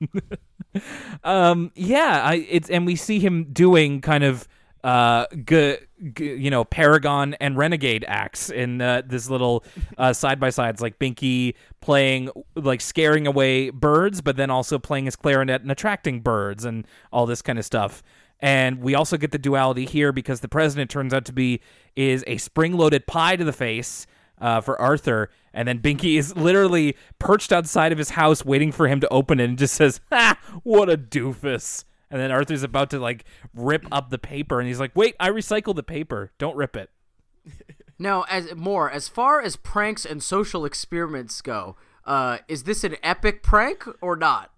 [laughs] um, yeah, I it's and we see him doing kind of uh, g- g- you know, Paragon and Renegade acts in uh, this little uh, side by sides, like Binky playing, like scaring away birds, but then also playing his clarinet and attracting birds and all this kind of stuff. And we also get the duality here because the president turns out to be is a spring loaded pie to the face uh, for Arthur, and then Binky is literally perched outside of his house waiting for him to open it and just says, "Ha! What a doofus." And then Arthur's about to like rip up the paper, and he's like, "Wait, I recycle the paper. Don't rip it." No, as more as far as pranks and social experiments go, uh, is this an epic prank or not?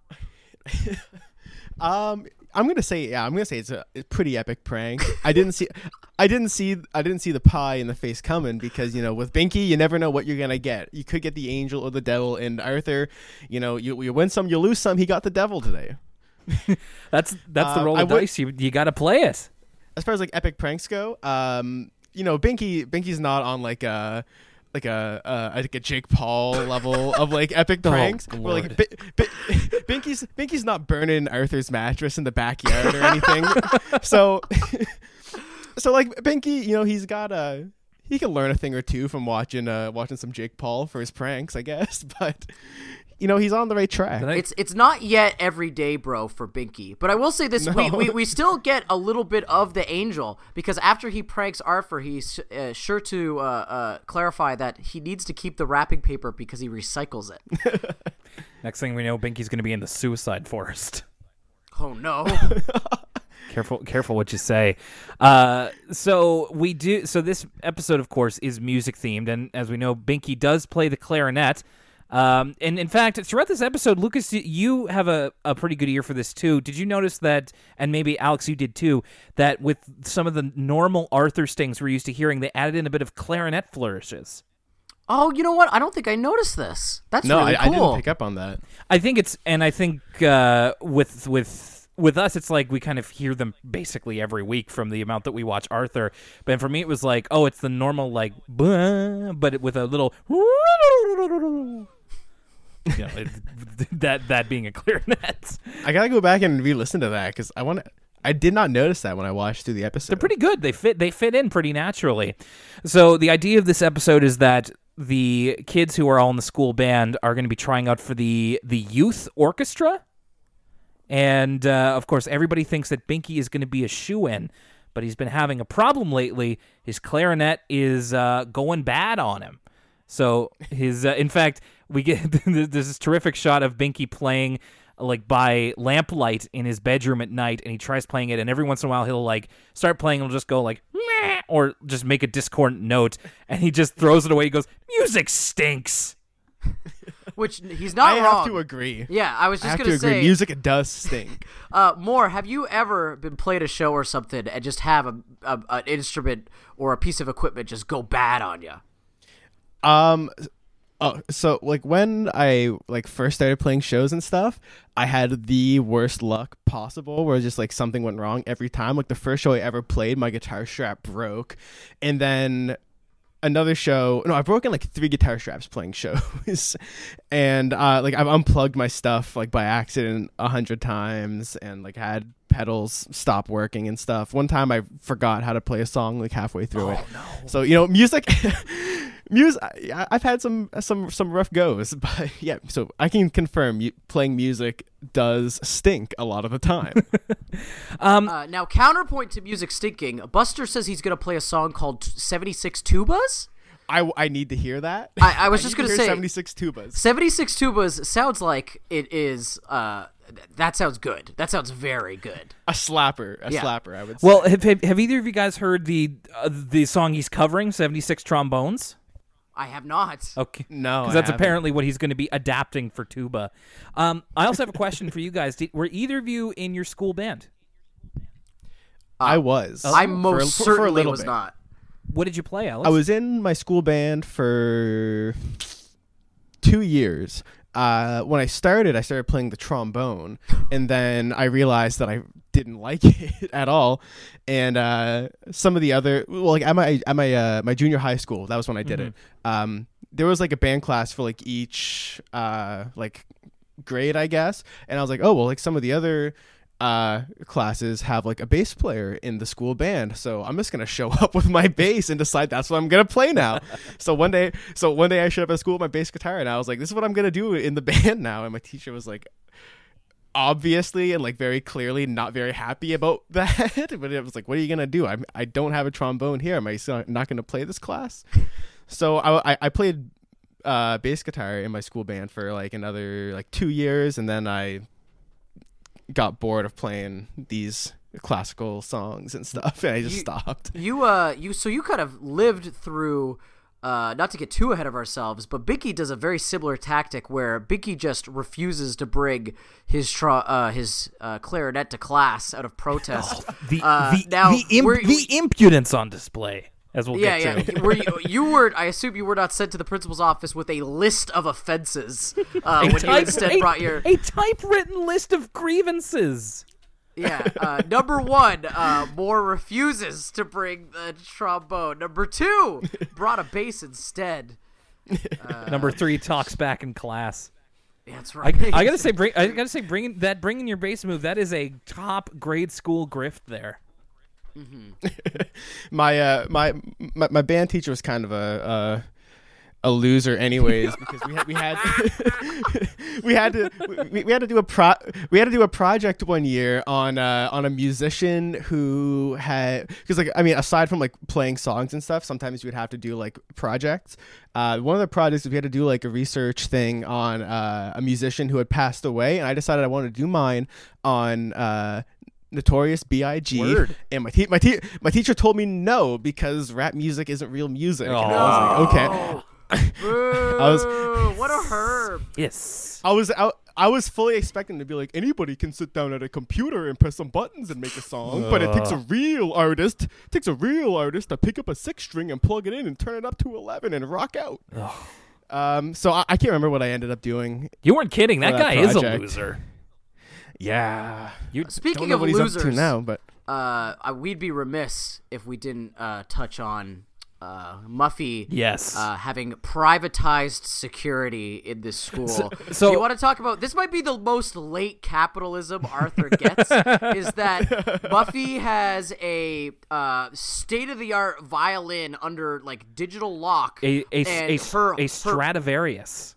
[laughs] um, I'm gonna say yeah. I'm gonna say it's a, a pretty epic prank. I didn't see, [laughs] I didn't see, I didn't see the pie in the face coming because you know with Binky you never know what you're gonna get. You could get the angel or the devil, and Arthur, you know, you you win some, you lose some. He got the devil today. [laughs] that's that's the roll of would, dice. You you got to play it. As far as like epic pranks go, um, you know, Binky Binky's not on like a like a uh, like a Jake Paul level of like [laughs] epic oh, pranks. Oh, where, like B- B- [laughs] Binky's Binky's not burning Arthur's mattress in the backyard or anything. so so like Binky, you know, he's got a he can learn a thing or two from watching uh watching some Jake Paul for his pranks, I guess. But you know he's on the right track. It's it's not yet every day, bro, for Binky. But I will say this: no. we, we, we still get a little bit of the angel because after he pranks Arthur, he's uh, sure to uh, uh, clarify that he needs to keep the wrapping paper because he recycles it. [laughs] Next thing we know, Binky's going to be in the suicide forest. Oh no. [laughs] careful careful what you say uh, so we do so this episode of course is music themed and as we know binky does play the clarinet um, and in fact, throughout this episode, Lucas, you have a, a pretty good ear for this too. Did you notice that, and maybe Alex, you did too, that with some of the normal Arthur stings we're used to hearing, they added in a bit of clarinet flourishes? Oh, you know what? I don't think I noticed this. That's no, really I, cool. I didn't pick up on that. I think it's, and I think uh, with with with us, it's like we kind of hear them basically every week from the amount that we watch Arthur. But for me, it was like, oh, it's the normal like, but with a little [laughs] you know, it, [laughs] that that being a clarinet. [laughs] I gotta go back and re-listen to that because I want to. I did not notice that when I watched through the episode. They're pretty good. They fit. They fit in pretty naturally. So the idea of this episode is that the kids who are all in the school band are going to be trying out for the the youth orchestra, and uh, of course everybody thinks that Binky is going to be a shoe in, but he's been having a problem lately. His clarinet is uh, going bad on him. So his, uh, in fact, we get [laughs] this terrific shot of Binky playing like by lamplight in his bedroom at night and he tries playing it and every once in a while he'll like start playing and he'll just go like Meh, or just make a discordant note and he just throws it away he goes music stinks [laughs] which he's not I wrong. have to agree. Yeah, I was just I have gonna to agree. say music does stink. [laughs] uh, more. Have you ever been played a show or something and just have a, a, an instrument or a piece of equipment just go bad on you? Um, oh, so like when I like first started playing shows and stuff, I had the worst luck possible, where just like something went wrong every time. Like the first show I ever played, my guitar strap broke, and then another show no i've broken like three guitar straps playing [laughs] shows and uh like i've unplugged my stuff like by accident a hundred times and like had pedals stop working and stuff. One time i forgot how to play a song like halfway through it. So you know music [laughs] music I, i've had some some some rough goes [laughs] but yeah so i can confirm you, playing music does stink a lot of the time. [laughs] Um, Uh, now, counterpoint to music stinking, Buster says he's gonna play a song called "76 Tubas." I, I need to hear that. I- I was just gonna hear say- 76 tubas. 76 Tubas sounds like it is. Uh, th- that sounds good. That sounds very good. a slapper a Yeah. slapper i would say well, have, have, have either of you guys heard the uh, the song he's covering, 76 Trombones? I have not. Okay. No, because that's haven't. apparently what he's going to be adapting for tuba. Um, I also have a question for you guys. Did, were either of you in your school band? I was. I For a- most for- for a certainly little was bit. not. What did you play, Alex? I was in my school band for two years. Uh, when I started, I started playing the trombone, and then I realized that I didn't like [laughs] it at all. And uh, some of the other, well, like at my at my uh, my junior high school, that was when I did it. Um, there was like a band class for like each uh, like grade, I guess. And I was like, oh well, like some of the other uh classes have like a bass player in the school band. So i'm just gonna show [laughs] up with my bass and decide that's what i'm gonna play now. [laughs] So one day so one day i showed up at school with my bass guitar and i was like this is what i'm gonna do in the [laughs] band now. And my teacher was like obviously and like very clearly not very happy about that. But it was like what are you gonna do? I'm i don't have a trombone here. Am i still not gonna play this class? So i i, I played uh bass guitar in my school band for like another like two years. And then i got bored of playing these classical songs and stuff and i just You- stopped You uh, you so you kind of lived through. Uh, not to get too ahead of ourselves, but Binky does a very similar tactic where Binky just refuses to bring his tra- uh, his uh, clarinet to class out of protest. the uh, the now, the, imp- the impudence on display, as we'll yeah, get yeah. to. Were you, you were? I assume you were not sent to the principal's office with a list of offenses uh, when you instead a, brought your a typewritten list of grievances. Yeah. Uh, number one, uh, Moore refuses to bring the trombone. Number two, brought a bass instead. [laughs] Number three talks back in class. That's I, right. I gotta say, bring, I gotta say, bringing that bringing your bass move. That is a top grade school grift there. [laughs] my uh my, my my band teacher was kind of a uh a loser anyways [laughs] because we had we had [laughs] we had to we, we had to do a pro we had to do a project one year on uh on a musician who had because like I mean aside from like playing songs and stuff sometimes you would have to do like projects. Uh one of the projects we had to do like a research thing on uh, a musician who had passed away and I decided I wanted to do mine on uh Notorious B.I.G. Word. And my te- my te- my teacher told me no because rap music isn't real music. And I Oh. was like, okay. Boo, [laughs] I was- what a herb. Yes. I was out. I was fully expecting to be like anybody can sit down at a computer and press some buttons and make a song, but it takes a real artist. It takes a real artist to pick up a six string and plug it in and turn it up to eleven and rock out. Um, so I, I can't remember what I ended up doing. You weren't kidding. That that guy is a loser. Yeah, You Speaking of losers, now, but uh, we'd be remiss if we didn't uh, touch on uh, Muffy. yes. Uh, having privatized security in this school. so- you want to talk about this? Might be the most late capitalism Arthur gets. [laughs] is that Buffy has a uh, state of the art violin under like digital lock, a a, a, her, a her- Stradivarius.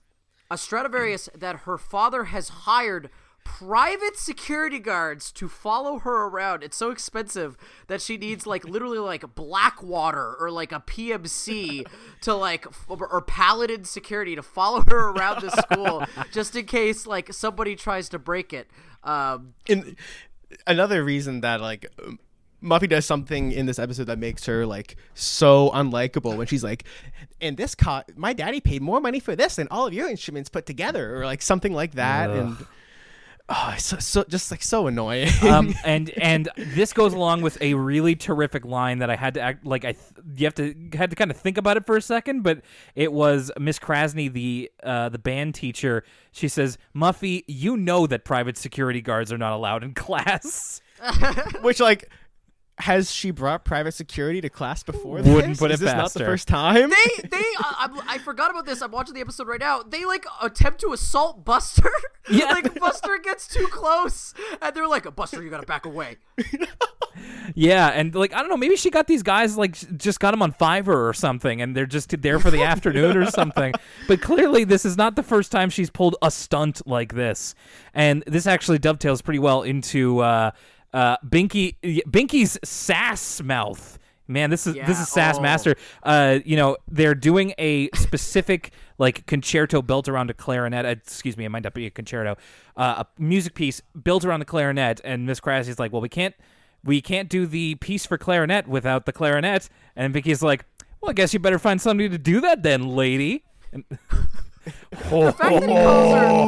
a Stradivarius that her father has hired private security guards to follow her around. It's so expensive that she needs like literally like Blackwater or like a PMC to like or Paladin security to follow her around the school [laughs] just in case like somebody tries to break it. Um, in another reason that like um, Muffy does something in this episode that makes her like so unlikable when she's like, "And this co- my daddy paid more money for this than all of your instruments put together," or like something like that. And oh, it's so, so just like so annoying. um, [laughs] and and this goes along with a really terrific line that I had to act like I th- you have to had to kind of think about it for a second, but it was Miss Krasny, the uh, the band teacher. She says, "Muffy, you know that private security guards are not allowed in [laughs] class." [laughs] Which like has she brought private security to class before? This? Wouldn't this? put Is it this not the her. first time? They they uh, [laughs] I, I forgot about this. I'm watching the episode right now. They like attempt to assault Buster. [laughs] Yeah. like Buster gets too close, and they're like, "Buster, you gotta back away." [laughs] Yeah, and like I don't know, maybe she got these guys like just got them on Fiverr or something, and they're just there for the afternoon or something. But clearly, this is not the first time she's pulled a stunt like this, and this actually dovetails pretty well into uh, uh, Binky Binky's sass mouth. Man, this is this is sass oh. master. Uh, you know, they're doing a specific [laughs] like concerto built around a clarinet. Uh, excuse me, it might not be a concerto. Uh, a music piece built around the clarinet, and Miss Krasny's like, "Well, we can't, we can't do the piece for clarinet without the clarinet." And Vicky's like, "Well, I guess you better find somebody to do that then, lady." And, [laughs] Oh. The fact that he calls her,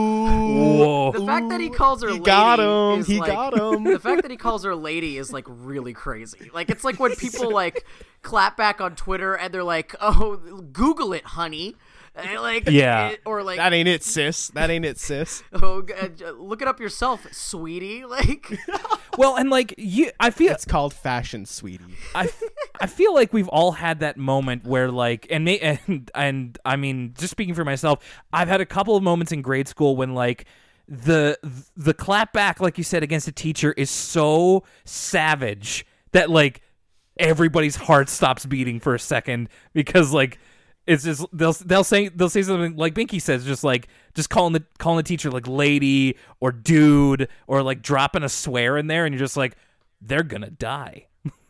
whoa. the fact that he calls her He lady got him. is He like, got him. The fact that he calls her lady is like really crazy. Like it's like when [laughs] people like clap back on Twitter and they're like, "Oh, Google it, honey." And, like Yeah. it- or like that ain't it, sis. That ain't it, sis. [laughs] oh, g- uh, look it up yourself, sweetie. [laughs] Like [laughs] Well, and like you, I feel It's called fashion, sweetie. I, I feel like we've all had that moment where like and may, and and I mean just speaking for myself I've had a couple of moments in grade school when like the the clap back like you said against a teacher is so savage that like everybody's heart stops beating for a second because like it's just they'll they'll say they'll say something like Binky says just like just calling the calling the teacher like lady or dude or like dropping a swear in there and you're just like they're gonna die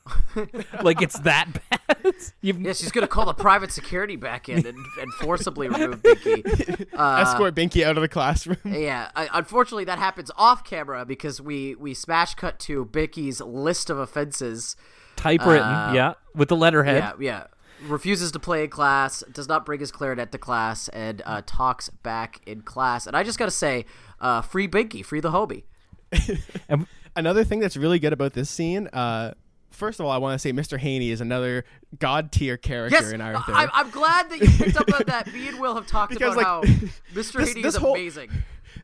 [laughs] like it's that [laughs] bad You've, yeah, she's gonna call the private security back in and, and forcibly remove Binky. [laughs] Uh, Escort Binky out of the classroom. Yeah, I, unfortunately that happens off camera because we we smash cut to Binky's list of offenses. typewritten Uh, yeah with the letterhead Yeah, yeah. Refuses to play in class, does not bring his clarinet to class, and uh, talks back in class. And I just gotta say, uh, free Binky, free the Hobie. [laughs] and Another thing that's really good about this scene, uh, first of all, I want to say Mr. Haney is another god tier character Yes, in Arthur. I, I'm glad that you picked up on that. Me and Will have talked [laughs] Because, about like, how Mr. [laughs] this- Haney this is whole- amazing.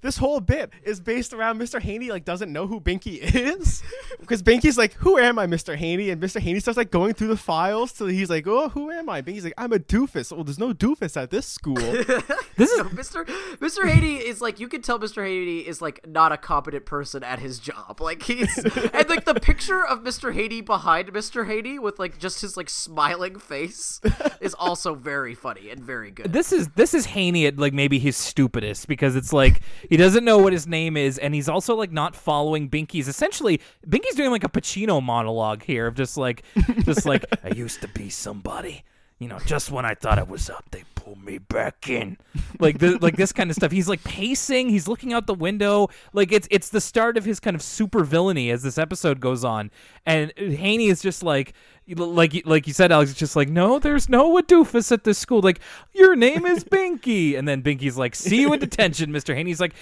This whole bit is based around Mr. Haney like doesn't know who Binky [laughs] is because Binky's like, "Who am I, Mr. Haney?" And Mr. Haney starts like going through the files till he's like, "Oh, who am I?" Binky's like, "I'm a doofus." Well, there's no doofus at this school. [laughs] this is Mr. Mr. Haney is like you can tell Mr. Haney is like not a competent person at his job. Like he's [laughs] and like the picture of Mr. Haney behind Mr. Haney with like just his like smiling face is also very funny and very good. this is this is Haney at like maybe his stupidest because it's like he doesn't know what his name is and he's also like not following Binky's. Essentially Binky's doing like a Pacino monologue here of just like just like [laughs] I used to be somebody you know just when I thought I was up they pulled me back in. [laughs] Like the, like this kind of stuff. He's like pacing he's looking out the window. Like it's it's the start of his kind of super villainy as this episode goes on. And Haney is just like like like you said, Alex, it's just like, no, there's no a doofus at this school. Like, your name is [laughs] Binky, and then Binky's like, see you in detention, Mister Haney's like,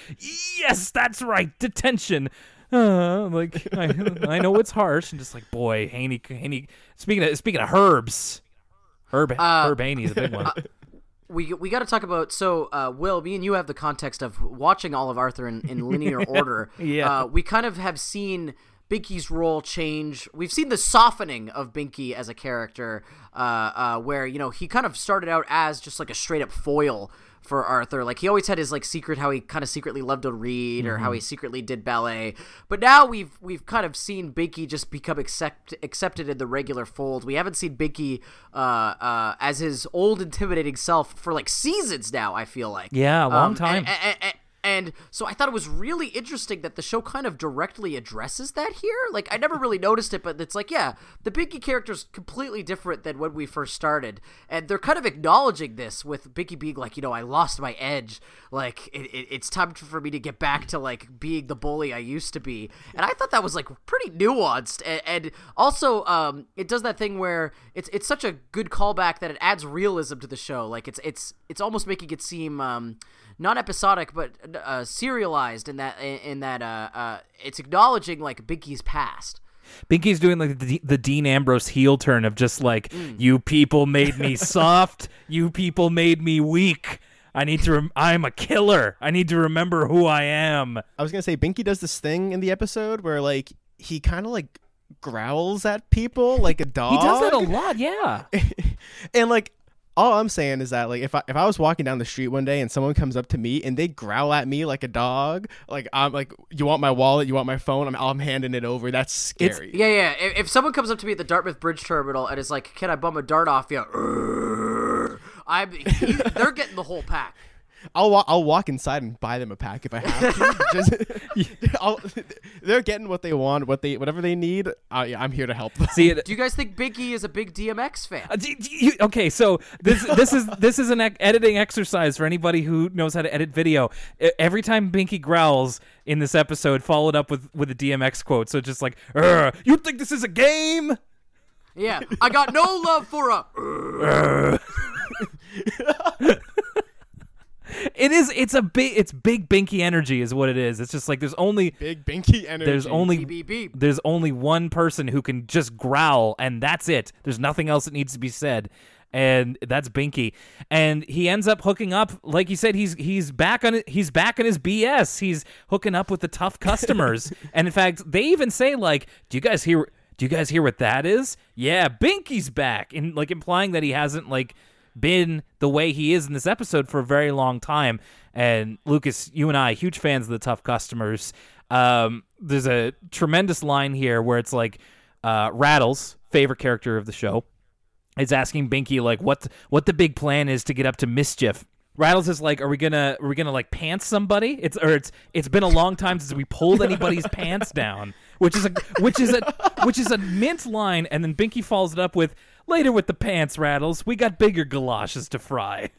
yes, that's right, detention. Uh, like, I, I know it's harsh, and just like, boy, Haney, Haney. Speaking of speaking of herbs, Herb Herb Haney's a big one. [laughs] we we got to talk about so uh, Will, me and you have the context of watching all of Arthur in, in linear [laughs] order. Yeah. uh, we kind of have seen Binky's role change. We've seen the softening of Binky as a character, uh, uh, where you know he kind of started out as just like a straight up foil for Arthur. Like he always had his like secret how he kind of secretly loved to read or how he secretly did ballet. But now we've we've kind of seen Binky just become accept, accepted in the regular fold. We haven't seen Binky uh, uh, as his old intimidating self for like seasons now. I feel like Yeah, a long Um, time. and- and- and- and so I thought it was really interesting that the show kind of directly addresses that here. Like I never really noticed it, but it's like, yeah, the Binky character's completely different than when we first started, and they're kind of acknowledging this with Binky being like, you know, I lost my edge. Like it, it, it's time for me to get back to like being the bully I used to be. And I thought that was like pretty nuanced, and, and also um, it does that thing where it's it's such a good callback that it adds realism to the show. Like it's it's it's almost making it seem um, not episodic, but uh, serialized in that in that uh, uh, it's acknowledging like Binky's past. Binky's doing like the, the Dean Ambrose heel turn of just like, Mm. you people made me [laughs] soft, you people made me weak. I need to. Rem- I'm a killer. I need to remember who I am. I was gonna say Binky does this thing in the episode where like he kind of like growls at people like a dog. He does that a lot. Yeah. [laughs] and like all I'm saying is that like if I if I was walking down the street one day and someone comes up to me and they growl at me like a dog, like I'm like you want my wallet, you want my phone, I'm I'm handing it over. That's scary. Yeah, yeah. If, if someone comes up to me at the Dartmouth Bridge Terminal and is like, "Can I bum a dart off you?" [laughs] I'm he, they're getting the whole pack. I'll wa- I'll walk inside and buy them a pack if I have to. [laughs] Just [laughs] I'll, they're getting what they want, what they whatever they need. I, I'm here to help them. See it. Do you guys think Binky is a big DMX fan? Uh, d- d- you- okay, so this this is this is an ec- editing exercise for anybody who knows how to edit video. E- Every time Binky growls in this episode, followed up with with a DMX quote. So just like, "Ugh, "You think this is a game?" Yeah, I got no love for a. [laughs] It is. It's a big. It's big Binky energy, is what it is. It's just like there's only Big Binky energy. there's only Beep, beep, beep. there's only one person who can just growl, and that's it. There's nothing else that needs to be said, and that's Binky. And he ends up hooking up, like you said, he's he's back on it- he's back on his BS. He's hooking up with the tough customers, [laughs] and in fact, they even say like, "Do you guys hear?" Do you guys hear what that is? Yeah, Binky's back, and like implying that he hasn't like been the way he is in this episode for a very long time. And Lucas, you and I, huge fans of the tough customers. Um, there's a tremendous line here where it's like uh, Rattles, favorite character of the show, is asking Binky like what what the big plan is to get up to mischief. Rattles is like, are we gonna are we gonna like pants somebody? It's or it's it's been a long time since we pulled anybody's pants down, which is a which is a which is a mint line, and then Binky follows it up with later with the pants, Rattles. We got bigger galoshes to fry.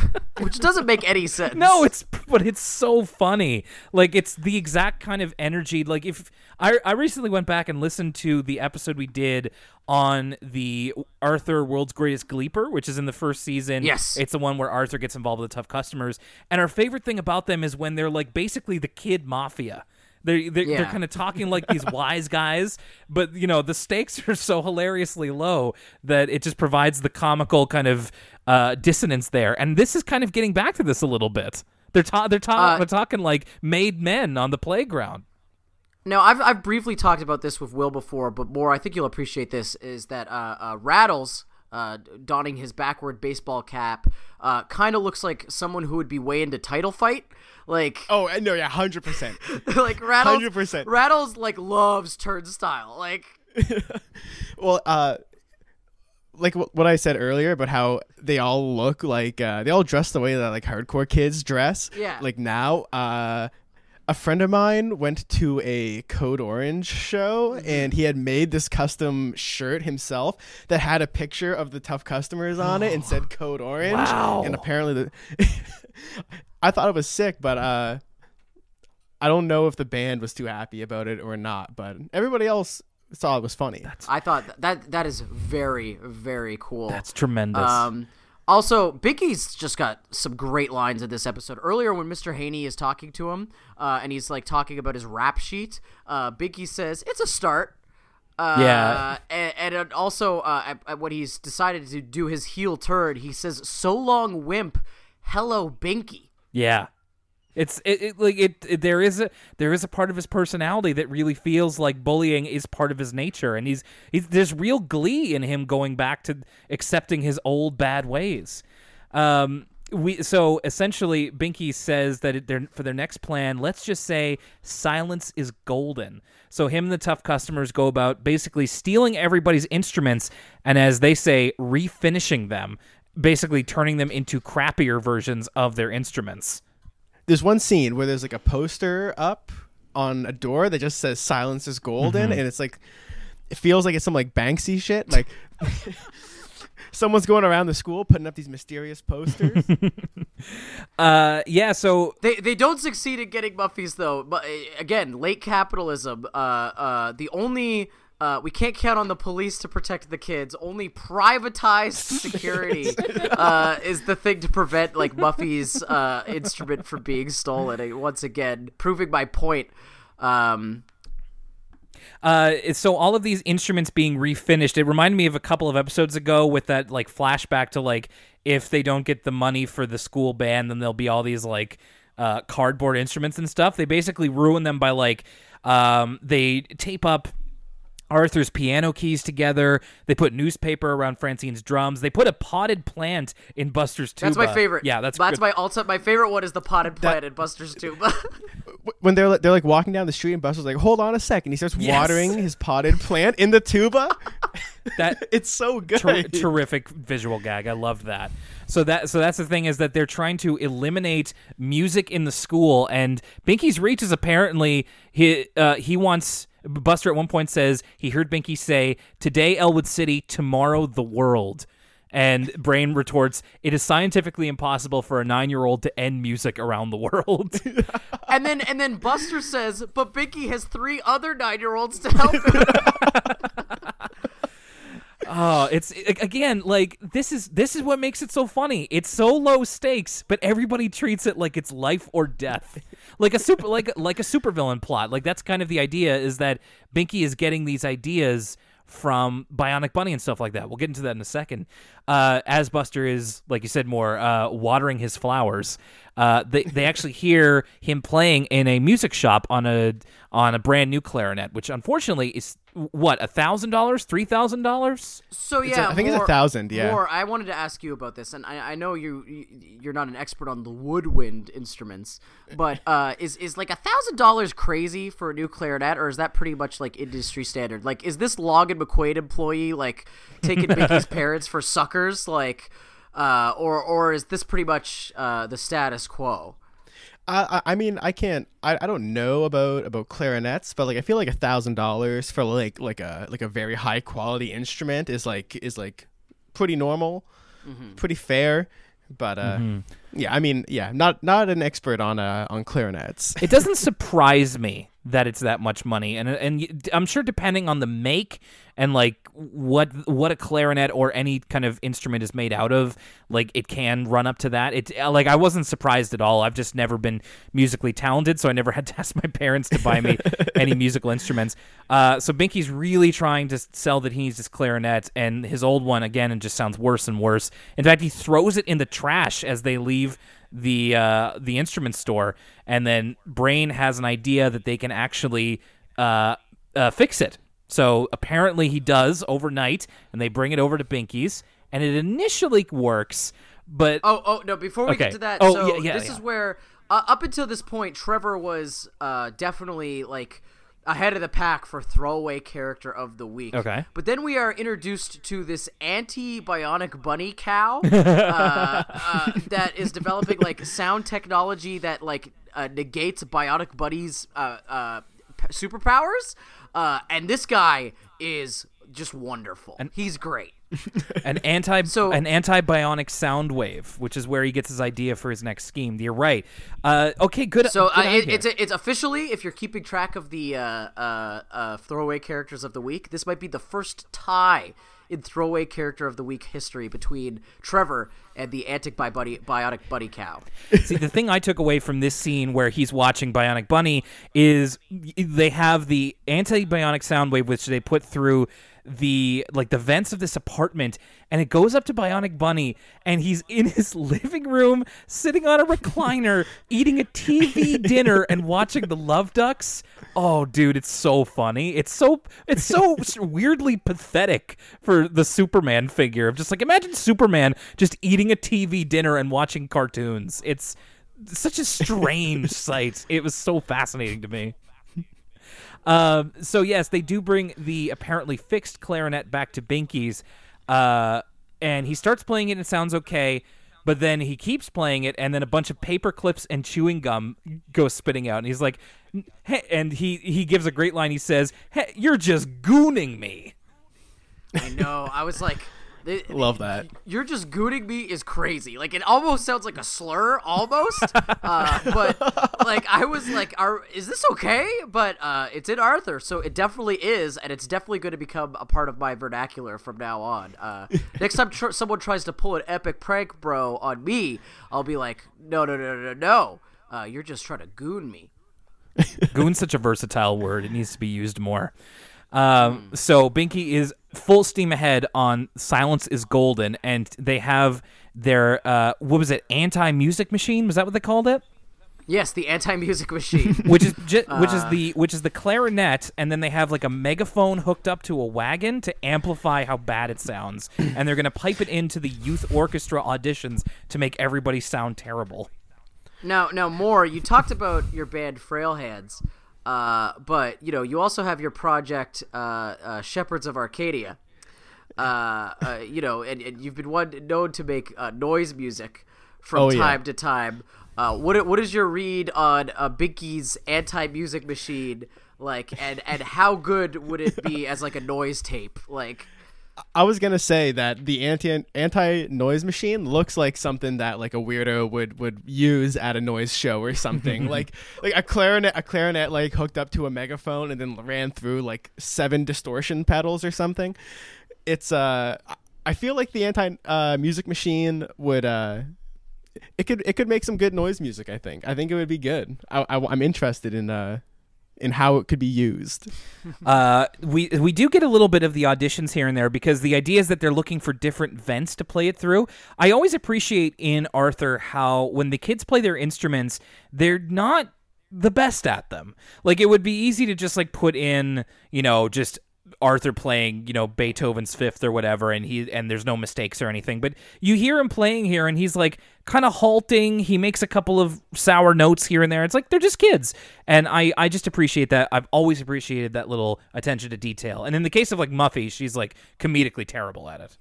[laughs] which doesn't make any sense. No, it's but it's so funny. Like it's the exact kind of energy. Like if I I recently went back and listened to the episode we did on the Arthur World's Greatest Gleeper, which is in the first season. Yes. it's the one where Arthur gets involved with the tough customers. And our favorite thing about them is when they're like basically the kid mafia. They're they're, they're kind of [laughs] talking like these wise guys, but you know the stakes are so hilariously low that it just provides the comical kind of uh, dissonance there. And this is kind of getting back to this a little bit. They're ta- they're, ta- Uh, they're talking like made men on the playground. Now, I've, I've briefly talked about this with Will before, but more, I think you'll appreciate this, is that uh, uh, Rattles, uh, donning his backward baseball cap, uh, kind of looks like someone who would be way into title fight. Like, Oh I no, yeah, hundred percent. [laughs] like Rattles, 100%. Rattles, like, loves turnstile. Like, [laughs] Well, uh, like wh- what I said earlier about how they all look like uh, they all dress the way that like hardcore kids dress. Yeah. Like now, uh, a friend of mine went to a Code Orange show and he had made this custom shirt himself that had a picture of the tough customers on it and said [gasps] Code Orange. Wow. And apparently, the [laughs] I thought it was sick, but uh, I don't know if the band was too happy about it or not. But everybody else saw it was funny. I thought that, that that is very, very cool. That's tremendous. Um, also, Binky's just got some great lines in this episode. Earlier, when Mr. Haney is talking to him, uh, and he's like talking about his rap sheet, uh, Binky says, "It's a start." Uh, Yeah. and, and also, uh, at, at when he's decided to do his heel turn, he says, "So long, wimp. Hello, Binky." Yeah. It's it, it like it, it there is a there is a part of his personality that really feels like bullying is part of his nature and he's, he's there's real glee in him going back to accepting his old bad ways. Um we so essentially Binky says that for their next plan, let's just say silence is golden. So him and the tough customers go about basically stealing everybody's instruments and as they say refinishing them, basically turning them into crappier versions of their instruments. there's one scene where there's like a poster up on a door that just says silence is golden Mm-hmm. and it's like it feels like it's some like banksy shit like [laughs] someone's going around the school putting up these mysterious posters [laughs] Uh, yeah. So They, they don't succeed in getting Muffies though. But uh, again, late capitalism. Uh, uh, the only Uh, we can't count on the police to protect the kids. Only privatized [laughs] security uh, is the thing to prevent like Muffy's uh, instrument from being stolen. And once again, proving my point. Um, Uh, so all of these instruments being refinished, it reminded me of a couple of episodes ago with that like flashback to like if they don't get the money for the school band, then there'll be all these like uh, cardboard instruments and stuff. They basically ruin them by like um, they tape up Arthur's piano keys together. They put newspaper around Francine's drums. They put a potted plant in Buster's tuba. that's my favorite. Yeah, that's that's good. my also my favorite one is the potted plant in Buster's tuba. [laughs] when they're they're like walking down the street and Buster's like, "Hold on a second. He starts Yes. watering his potted plant in the tuba. [laughs] that [laughs] it's so good. ter- terrific visual gag. I loved that. So that so that's the thing is that they're trying to eliminate music in the school, and Binky's Reach is apparently he uh, he wants. Buster at one point says he heard Binky say, "Today Elwood City, tomorrow the world." And Brain retorts, "It is scientifically impossible for a nine-year-old to end music around the world." [laughs] and then and then Buster says, "But Binky has three other nine year olds to help him." [laughs] Oh, it's again like this is this is what makes it so funny. It's so low stakes, but everybody treats it like it's life or death, like a super like like a supervillain plot. Like that's kind of the idea is that Binky is getting these ideas from Bionic Bunny and stuff like that. We'll get into that in a second. Uh, as Buster is, like you said, more uh, watering his flowers. Uh, they they actually hear him playing in a music shop on a on a brand new clarinet, which unfortunately is what a thousand dollars, three thousand dollars. So a- yeah, I think it's a thousand, yeah. Moore. I wanted to ask you about this, and I, I know you you- you're not an expert on the woodwind instruments, but [laughs] uh, is is like a thousand dollars crazy for a new clarinet, or is that pretty much like industry standard? Like, is this Logan McQuaid employee like taking [laughs] Mickey's parents for suckers, like, uh, or or is this pretty much uh, the status quo? I, I I mean, I can't. I, I don't know about about clarinets, but like I feel like a thousand dollars for like like a like a very high quality instrument is like is like pretty normal, pretty fair. But uh, yeah, I mean, yeah, not not an expert on uh on clarinets. it doesn't surprise me that it's that much money. And and I'm sure depending on the make and like what what a clarinet or any kind of instrument is made out of like it can run up to that. It like I wasn't surprised at all. I've just never been musically talented so I never [laughs] had to ask my parents to buy me [laughs] any musical instruments. Uh, so Binky's really trying to sell that he needs this clarinet and his old one again and just sounds worse and worse. In fact he throws it in the trash as they leave the uh, the instrument store, and then Brain has an idea that they can actually uh, uh, fix it. So apparently he does overnight, and they bring it over to Binky's, and it initially works, but Oh, oh no! Before we Okay. get to that, Oh, so yeah, yeah, this yeah. is where uh, up until this point, Trevor was uh, definitely like ahead of the pack for throwaway character of the week. Okay. but then we are introduced to this anti-bionic bunny cow [laughs] uh, uh, that is developing like sound technology that like uh, negates bionic bunny's uh, uh, p- superpowers, uh, and this guy is just wonderful. And, He's great. [laughs] an anti So- an anti-bionic sound wave, which is where he gets his idea for his next scheme. You're right. Uh, okay, good. So good uh, it, it's it's officially, if you're keeping track of the uh, uh, uh, throwaway characters of the week, this might be the first tie in throwaway character of the week history between Trevor and the antic bi- buddy, bionic buddy cow. See, the thing I took away from this scene where he's watching Bionic Bunny is they have the anti-bionic sound wave which they put through the like the vents of this apartment and it goes up to Bionic Bunny and he's in his [laughs] living room sitting on a recliner [laughs] eating a TV dinner and watching the Love Ducks. Oh dude, it's so funny. It's so it's so [laughs] weirdly pathetic for the Superman figure of just like imagine Superman just eating a TV dinner and watching cartoons. It's such a strange sight. It was so fascinating to me. Um, so yes, they do bring the apparently fixed clarinet back to Binky's, uh, and he starts playing it. and It sounds okay, but then he keeps playing it, and then a bunch of paper clips and chewing gum go spitting out, and he's like, hey, and he he gives a great line. He says, "Hey, you're just gooning me." I know. I was like, It- Love that. You're just gooning me is crazy. Like it almost sounds like a slur, almost. [laughs] uh, but like I was like, "Are is this okay?" But uh, it's in Arthur, so it definitely is, and it's definitely going to become a part of my vernacular from now on. Uh, [laughs] next time tr- someone tries to pull an epic prank, bro, on me, I'll be like, "No, no, no, no, no. Uh, you're just trying to goon me." Goon's such a versatile word; it needs to be used more. [laughs] Um, so Binky is full steam ahead on "Silence Is Golden," and they have their uh, what was it? Anti-music machine? Was that what they called it? Yes, the anti-music [laughs] machine. Which is ju- which is the which is the clarinet, and then they have like a megaphone hooked up to a wagon to amplify how bad it sounds, [coughs] and they're gonna pipe it into the youth orchestra auditions to make everybody sound terrible. Now, now, Moore. You talked about your band Frail Hands, uh, but you know you also have your project uh, uh, Shepherds of Arcadia. Uh, uh, you know, and, and you've been one known to make uh, noise music from Oh, yeah. time to time. Uh, what what is your read on uh, Binky's anti-music machine like, and and how good would it be as like a noise tape? Like, I was gonna say that the anti anti noise machine looks like something that like a weirdo would would use at a noise show or something. [laughs] like like a clarinet a clarinet like hooked up to a megaphone and then ran through like seven distortion pedals or something. It's uh I feel like the anti uh, music machine would uh it could it could make some good noise music. I think I think it would be good. I, I I'm interested in uh in how it could be used. [laughs] Uh, we we do get a little bit of the auditions here and there because the idea is that they're looking for different vents to play it through. I always appreciate in Arthur how when the kids play their instruments, they're not the best at them. Like it would be easy to just like put in, you know, just Arthur playing, you know, Beethoven's Fifth or whatever, and he and there's no mistakes or anything. But you hear him playing here, and he's like kind of halting. He makes a couple of sour notes here and there. It's like they're just kids, and I I just appreciate that. I've always appreciated that little attention to detail. And in the case of like Muffy, she's like comedically terrible at it.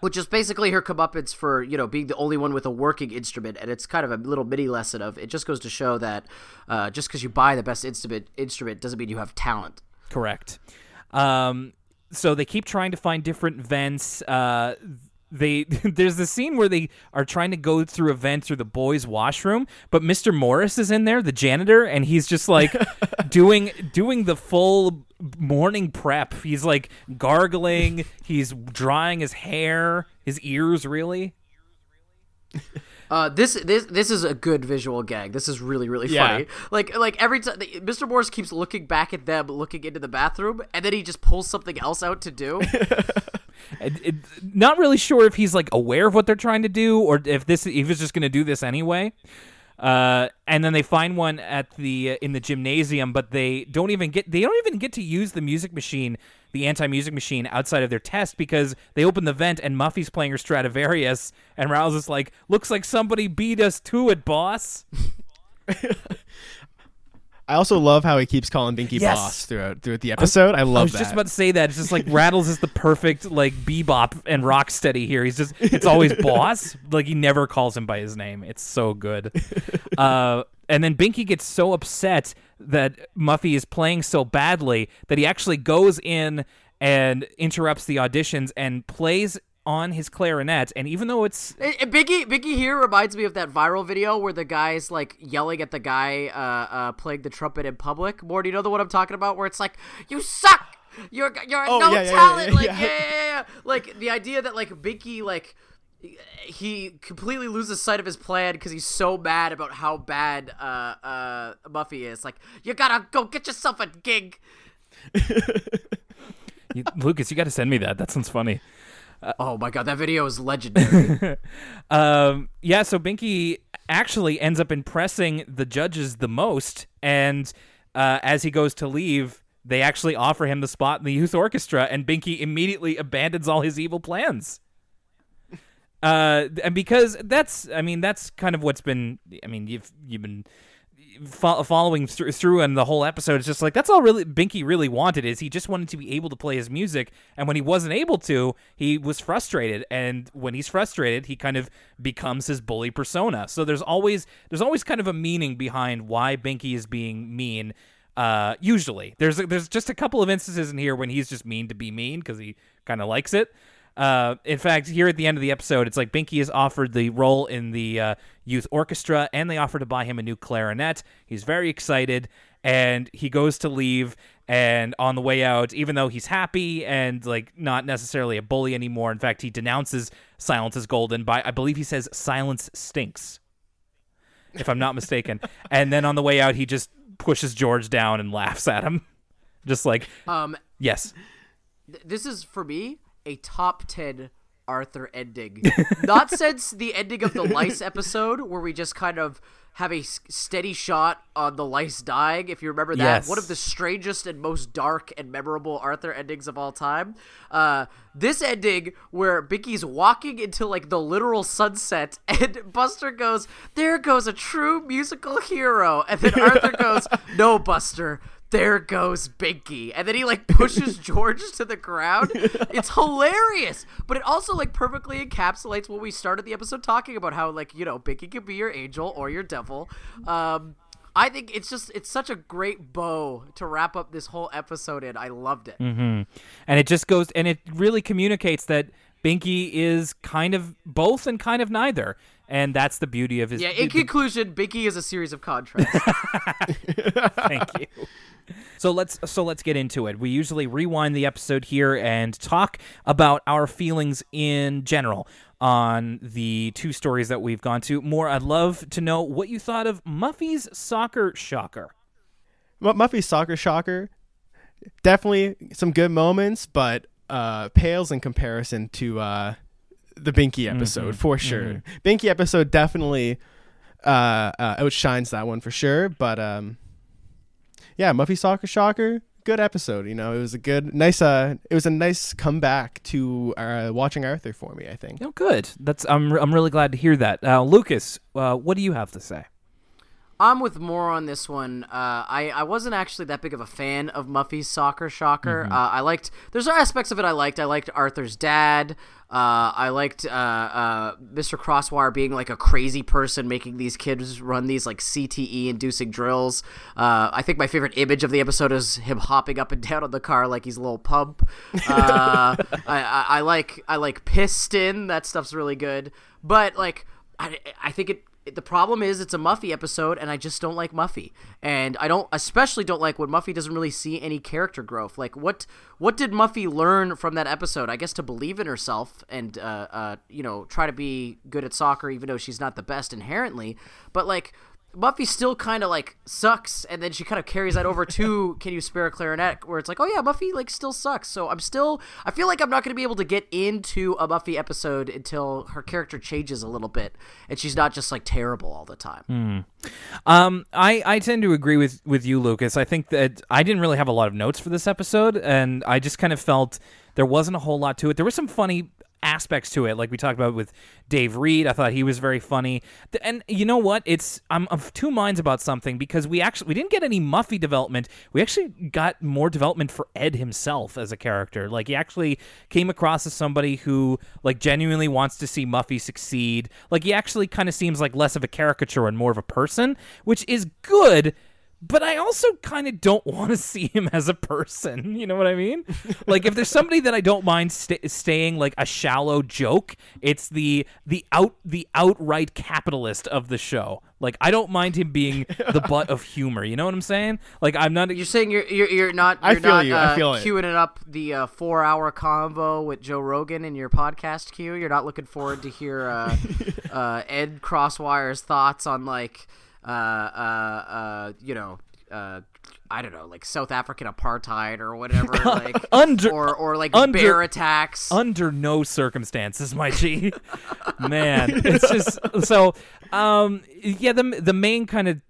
which is basically her comeuppance for you know being the only one with a working instrument, and it's kind of a little mini lesson of it. Just goes to show that uh, just because you buy the best instrument instrument doesn't mean you have talent. Correct. Um, so they keep trying to find different vents. Uh, they [laughs] there's the scene where they are trying to go through a vent through the boys' washroom, but Mr. Morris is in there, the janitor, and he's just like [laughs] doing doing the full morning prep. He's like gargling, he's drying his hair, his ears really. Uh, this this this is a good visual gag. This is really really Yeah. funny. Like like every time Mr. Morris keeps looking back at them, looking into the bathroom, and then he just pulls something else out to do. [laughs] It- it- not really sure if he's like aware of what they're trying to do or if this if he's just going to do this anyway. Uh, and then they find one at the uh, in the gymnasium, but they don't even get they don't even get to use the music machine, the anti music machine outside of their test because they open the vent and Muffy's playing her Stradivarius, and Rouse is like, "Looks like somebody beat us to it, boss." [laughs] I also love how he keeps calling Binky Yes. boss throughout throughout the episode. I, love that. I was that. just about to say that. It's just like Rattles is the perfect like Bebop and Rocksteady here. He's just it's always [laughs] boss. Like he never calls him by his name. It's so good. Uh, and then Binky gets so upset that Muffy is playing so badly that he actually goes in and interrupts the auditions and plays on his clarinet. And even though it's And- and Binky, Binky here reminds me of that viral video where the guy's like yelling at the guy uh, uh, playing the trumpet in public. Moore, do you know the one I'm talking about? Where it's like, "You suck, you're you're Oh, no yeah, yeah, yeah, talent." yeah, like, yeah. yeah. Yeah, yeah, like the idea that like Binky like he completely loses sight of his plan because he's so mad about how bad uh, uh, Muffy is. Like, you gotta go get yourself a gig. [laughs] you, Lucas, you got to send me that. That sounds funny. Oh my god, that video is legendary. [laughs] Um, yeah, so Binky actually ends up impressing the judges the most, and uh, as he goes to leave, they actually offer him the spot in the youth orchestra, and Binky immediately abandons all his evil plans. Uh, and because that's, I mean, that's kind of what's been. I mean, you've you've been fo- following through, through and the whole episode it's just like that's all really Binky really wanted is he just wanted to be able to play his music and when he wasn't able to he was frustrated and when he's frustrated he kind of becomes his bully persona. So there's always there's always kind of a meaning behind why Binky is being mean uh usually. There's there's just a couple of instances in here when he's just mean to be mean because he kind of likes it Uh, in fact, here at the end of the episode, it's like Binky is offered the role in the uh, youth orchestra, and they offer to buy him a new clarinet. He's very excited, and he goes to leave. And on the way out, even though he's happy and like not necessarily a bully anymore, in fact, he denounces silence is golden by I believe he says silence stinks, if I'm not mistaken. [laughs] and then on the way out, he just pushes George down and laughs at him, [laughs] just like Um, yes. th- this is for me a top 10 Arthur ending. [laughs] Not since the ending of the lice [laughs] episode where we just kind of have a steady shot on the lice dying. If you remember that, Yes. one of the strangest and most dark and memorable Arthur endings of all time. Uh, this ending where Binky's walking into like the literal sunset, [laughs] and Buster goes, "There goes a true musical hero," and then Arthur goes, "No, Buster." There goes Binky. And then he like pushes [laughs] George to the ground. It's hilarious. But it also like perfectly encapsulates what we started the episode talking about how like, you know, Binky can be your angel or your devil. Um I think it's just it's such a great bow to wrap up this whole episode in. I loved it. Mm-hmm. and it just goes and it really communicates that Binky is kind of both and kind of neither, and that's the beauty of his. Yeah, in the- conclusion, Binky is a series of contrasts. [laughs] Thank you. So let's so let's get into it. We usually rewind the episode here and talk about our feelings in general on the two stories that we've gone to. Moore, I'd love to know what you thought of Muffy's soccer shocker. Mu- Muffy's soccer shocker, definitely some good moments, but uh, pales in comparison to uh, the Binky episode for sure. Binky episode definitely uh, uh, outshines that one for sure. But um, yeah, Muffy soccer shocker, good episode. You know, it was a good, nice. Uh, it was a nice comeback to uh, watching Arthur for me. I think. Oh, good. That's I'm I'm really glad to hear that. Uh, Lucas, uh, what do you have to say? I'm with Moore on this one. Uh, I I wasn't actually that big of a fan of Muffy's soccer shocker. Uh, I liked there's aspects of it I liked. I liked Arthur's dad. Uh, I liked uh, uh, Mr. Crosswire being like a crazy person making these kids run these like CTE inducing drills. Uh, I think my favorite image of the episode is him hopping up and [laughs] down on the car like he's a little pump. Uh, I, I, I like I like Piston. That stuff's really good. But like I, I think it the problem is it's a Muffy episode and I just don't like Muffy. And I don't especially don't like when Muffy doesn't really see any character growth. Like what what did Muffy learn from that episode? I guess to believe in herself and uh, uh you know, try to be good at soccer even though she's not the best inherently. But like Muffy still kind of like sucks, and then she kind of carries that over to [laughs] "Can you spare a clarinet?" Where it's like, "Oh yeah, Muffy like still sucks." So I'm still, I feel like I'm not going to be able to get into a Muffy episode until her character changes a little bit, and she's not just like terrible all the time. Um, I, I tend to agree with, with you, Lucas. I think that I didn't really have a lot of notes for this episode, and I just kind of felt there wasn't a whole lot to it. There were some funny aspects to it, like we talked about with Dave Read. I thought he was very funny, and you know what? It's I'm of two minds about something because we actually we didn't get any Muffy development. We actually got more development for Ed himself as a character. Like he actually came across as somebody who like genuinely wants to see Muffy succeed. Like he actually kind of seems like less of a caricature and more of a person, which is good but I also kind of don't want to [laughs] see him as a person. You know what I mean? like if there's somebody that I don't mind sta staying like a shallow joke, it's the the out the outright capitalist of the show. Like I don't mind him being the [laughs] butt of humor. You know what I'm saying? Like I'm not. You're saying you're you're, you're not I you're feel not you, I uh, feel it. queuing it up the uh, four hour convo with Joe Rogan in your podcast queue. You're not looking forward to hear uh, [laughs] uh, Ed Crosswire's thoughts on like uh, uh, uh, you know. Uh, I don't know, like South African apartheid or whatever, [laughs] like Under- or or like under- bear attacks. under no circumstances, my G. [laughs] Man, it's just so. Um, yeah, the the main kind of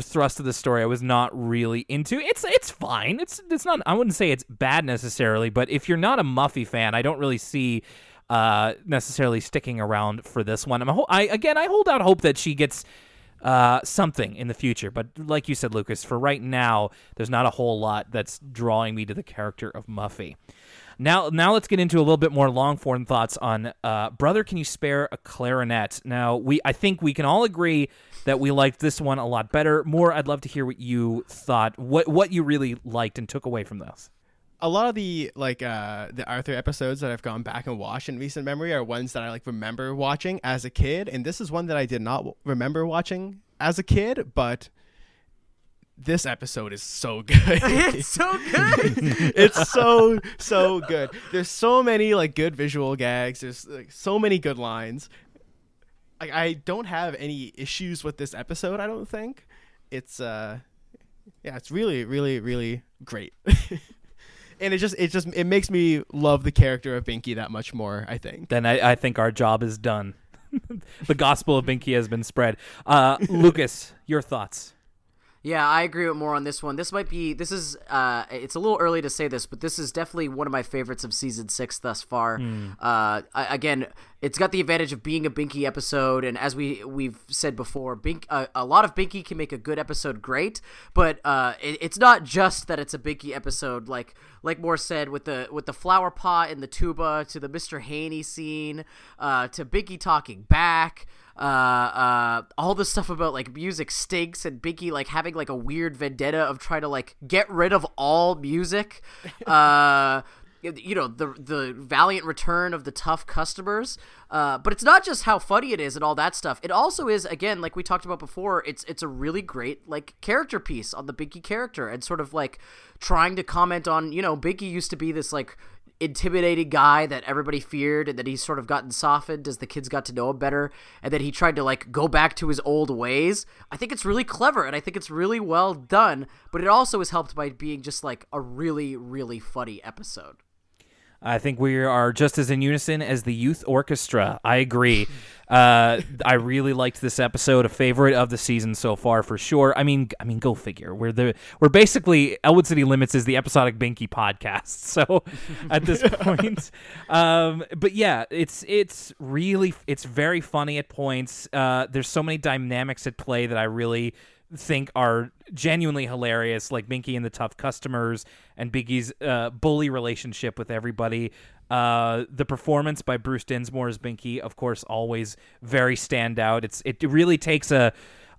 thrust of the story I was not really into. It's it's fine. It's it's not. I wouldn't say it's bad necessarily, but if you're not a Muffy fan, I don't really see uh necessarily sticking around for this one. I'm a, ho- I again, I hold out hope that she gets uh, something in the future. But like you said, Lucas, for right now, there's not a whole lot that's drawing me to the character of Muffy. Now, now let's get into a little bit more long form thoughts on uh, brother. Can you spare a clarinet? Now, we I think we can all agree that we liked this one a lot better. Moore, I'd love to hear what you thought. What what you really liked and took away from this. A lot of the like uh the Arthur episodes that I've gone back and watched in recent memory are ones that I like remember watching as a kid, and this is one that I did not w- remember watching as a kid, but this episode is so [laughs] good. [laughs] it's so good. [laughs] it's so so good. There's so many like good visual gags. There's like so many good lines. Like I don't have any issues with this episode. I don't think it's uh yeah, it's really really really great. And it just it just it makes me love the character of Binky that much more. I think. Then I, I think our job is done. [laughs] the gospel of Binky has been spread. Uh, Lucas, your thoughts? Yeah, I agree with Moore on this one. This might be this is uh it's a little early to say this, but this is definitely one of my favorites of season 6 thus far. Uh I, again, it's got the advantage of being a Binky episode and as we we've said before, Bink uh, a lot of Binky can make a good episode great, but uh it, it's not just that it's a Binky episode like like Moore said with the with the flower pot and the tuba to the Mr. Haney scene, uh to Binky talking back uh, uh, all the stuff about like music stinks and Binky like having like a weird vendetta of trying to like get rid of all music. [laughs] Uh, you know the the valiant return of the tough customers. Uh, but it's not just how funny it is and all that stuff. It also is again like we talked about before. It's it's a really great like character piece on the Binky character and sort of like trying to comment on you know Binky used to be this like intimidating guy that everybody feared and that he's sort of gotten softened as the kids got to know him better and that he tried to like go back to his old ways. I think it's really clever and i think it's really well done but it also is helped by being just like a really really funny episode I think we are just as in unison as the youth orchestra. I agree. [laughs] Uh, I really liked this episode, a favorite of the season so far for sure. I mean, I mean, go figure. We're the we're basically Elwood City Limits is the episodic Binky podcast. [laughs] So at this [laughs] point, um, but yeah, it's it's really it's very funny at points. Uh, there's so many dynamics at play that I really think are genuinely hilarious, like Binky and the tough customers and Binky's uh, bully relationship with everybody. Uh, the performance by Bruce Dinsmore as Binky, of course, always very standout. It's it really takes a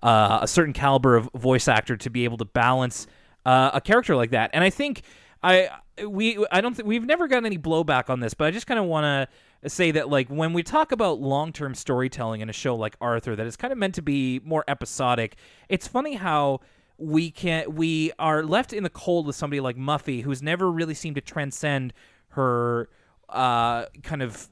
uh, a certain caliber of voice actor to be able to balance uh, a character like that, and I think I we I don't think we've never gotten any blowback on this, but I just kind of want to say that like when we talk about long-term storytelling in a show like Arthur that is kind of meant to be more episodic, it's funny how we can we are left in the cold with somebody like Muffy who's never really seemed to transcend her uh kind of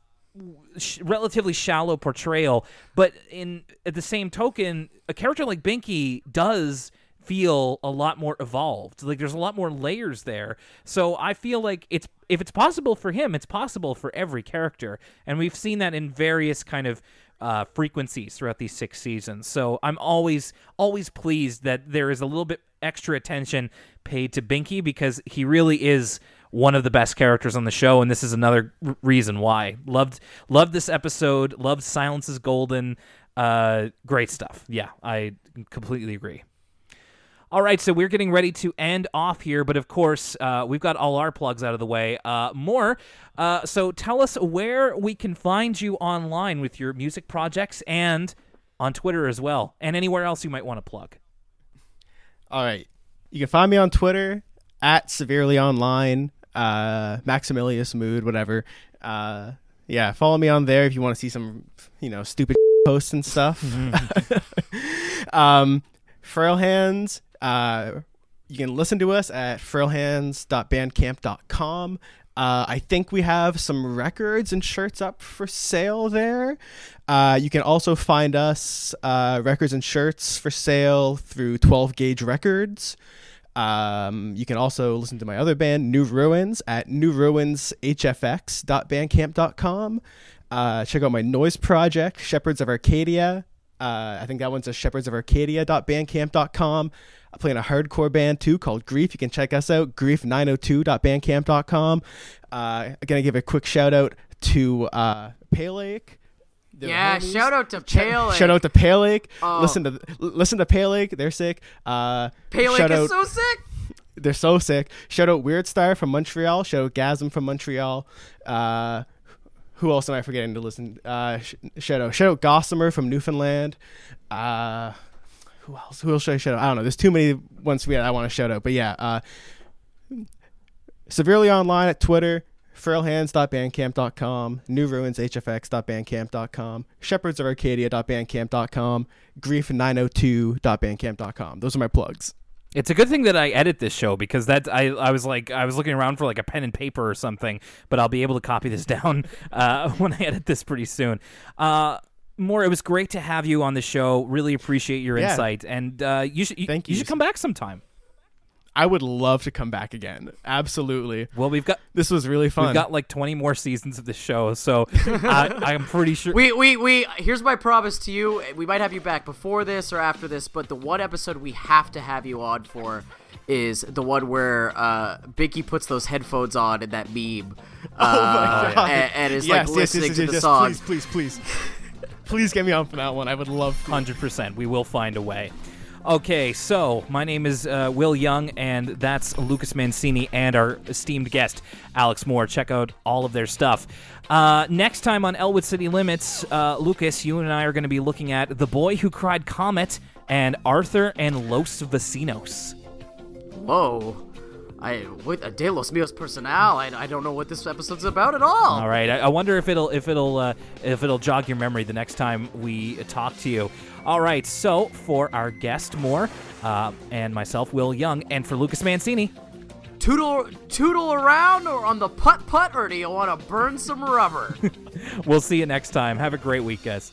sh- relatively shallow portrayal. But in at the same token a character like Binky does feel a lot more evolved. Like there's a lot more layers there. So i feel like it's if it's possible for him it's possible for every character. And we've seen that in various kind of uh, frequencies throughout these six seasons. So i'm always always pleased that there is a little bit extra attention paid to binky because he really is one of the best characters on the show and this is another r- reason why. Loved loved this episode. Loved silence is golden. Uh great stuff. Yeah i completely agree all right, so we're getting ready to end off here, but of course, uh, we've got all our plugs out of the way. Uh, Moore. Uh, so tell us where we can find you online with your music projects and on Twitter as well, and anywhere else you might want to plug. All right. You can find me on Twitter at severely online, uh, Maximilius Mood, whatever. Uh, yeah, follow me on there if you want to see some, you know, stupid [laughs] posts and stuff. [laughs] um, Frail Hands, uh, you can listen to us at frailhands.bandcamp.com. Uh, I think we have some records and shirts up for sale there. Uh, you can also find us uh, records and shirts for sale through 12 Gauge Records. Um, you can also listen to my other band, New Ruins, at newruinshfx.bandcamp.com. Uh, check out my noise project, Shepherds of Arcadia. Uh, I think that one's a shepherdsofarcadia.bandcamp.com. I play in a hardcore band too called Grief. You can check us out, grief902.bandcamp.com. Uh, I'm going to give a quick shout out to uh, Pale Lake. Yeah homies. shout out to Lake. [laughs] Shout out to Pale Lake. Oh. Listen to listen to Pale Lake. They're sick. Uh, pale Lake shout is out, so sick they're so sick. Shout out Weird Star from Montreal. Shout out Gasm from Montreal. Uh, who else am I forgetting to listen? Uh, sh- shout out shout out Gossamer from Newfoundland. Uh, who else? Who else should I shout out? I don't know. There's too many ones we I want to shout out. But yeah, uh, Severely Online at Twitter, frailhands.bandcamp.com, newruinshfx.bandcamp.com, shepherdsofarcadia.bandcamp.com, grief902.bandcamp.com. Those are my plugs. It's a good thing that I edit this show because that I, I was like I was looking around for like a pen and paper or something, but I'll be able to copy this [laughs] down uh, when I edit this pretty soon. Uh, Moore, it was great to have you on the show. Really appreciate your Yeah. insight, and uh, you should you, Thank you you. should come back sometime. I would love to come back again. Absolutely. Well, we've got This was really fun. we've got like twenty more seasons of the show, so I, [laughs] I'm pretty sure. We, we, we, here's my promise to you. We might have you back before this or after this, but the one episode we have to have you on for is the one where uh, Binky puts those headphones on in that meme. Uh, God. And, and is yes, like yes, listening yes, to yes, the yes, song. Please, please, please. Please get me on for that one. I would love to. Hundred percent. We will find a way. Okay, so my name is uh, Will Young, and that's Lucas Mancini and our esteemed guest Alex Moore. Check out all of their stuff. Uh, next time on Elwood City Limits, uh, Lucas, you and I are going to be looking at The Boy Who Cried Comet and Arthur and Los Vecinos. Whoa. I with a De Los Mios Personal. I, I don't know what this episode's about at all. All right. I, I wonder if it'll if it'll uh, if it'll jog your memory the next time we talk to you. All right. So for our guest Moore uh, and myself, Will Young, and for Lucas Mancini. Toodle toodle around or on the putt putt, or do you want to burn some rubber? [laughs] We'll see you next time. Have a great week, guys.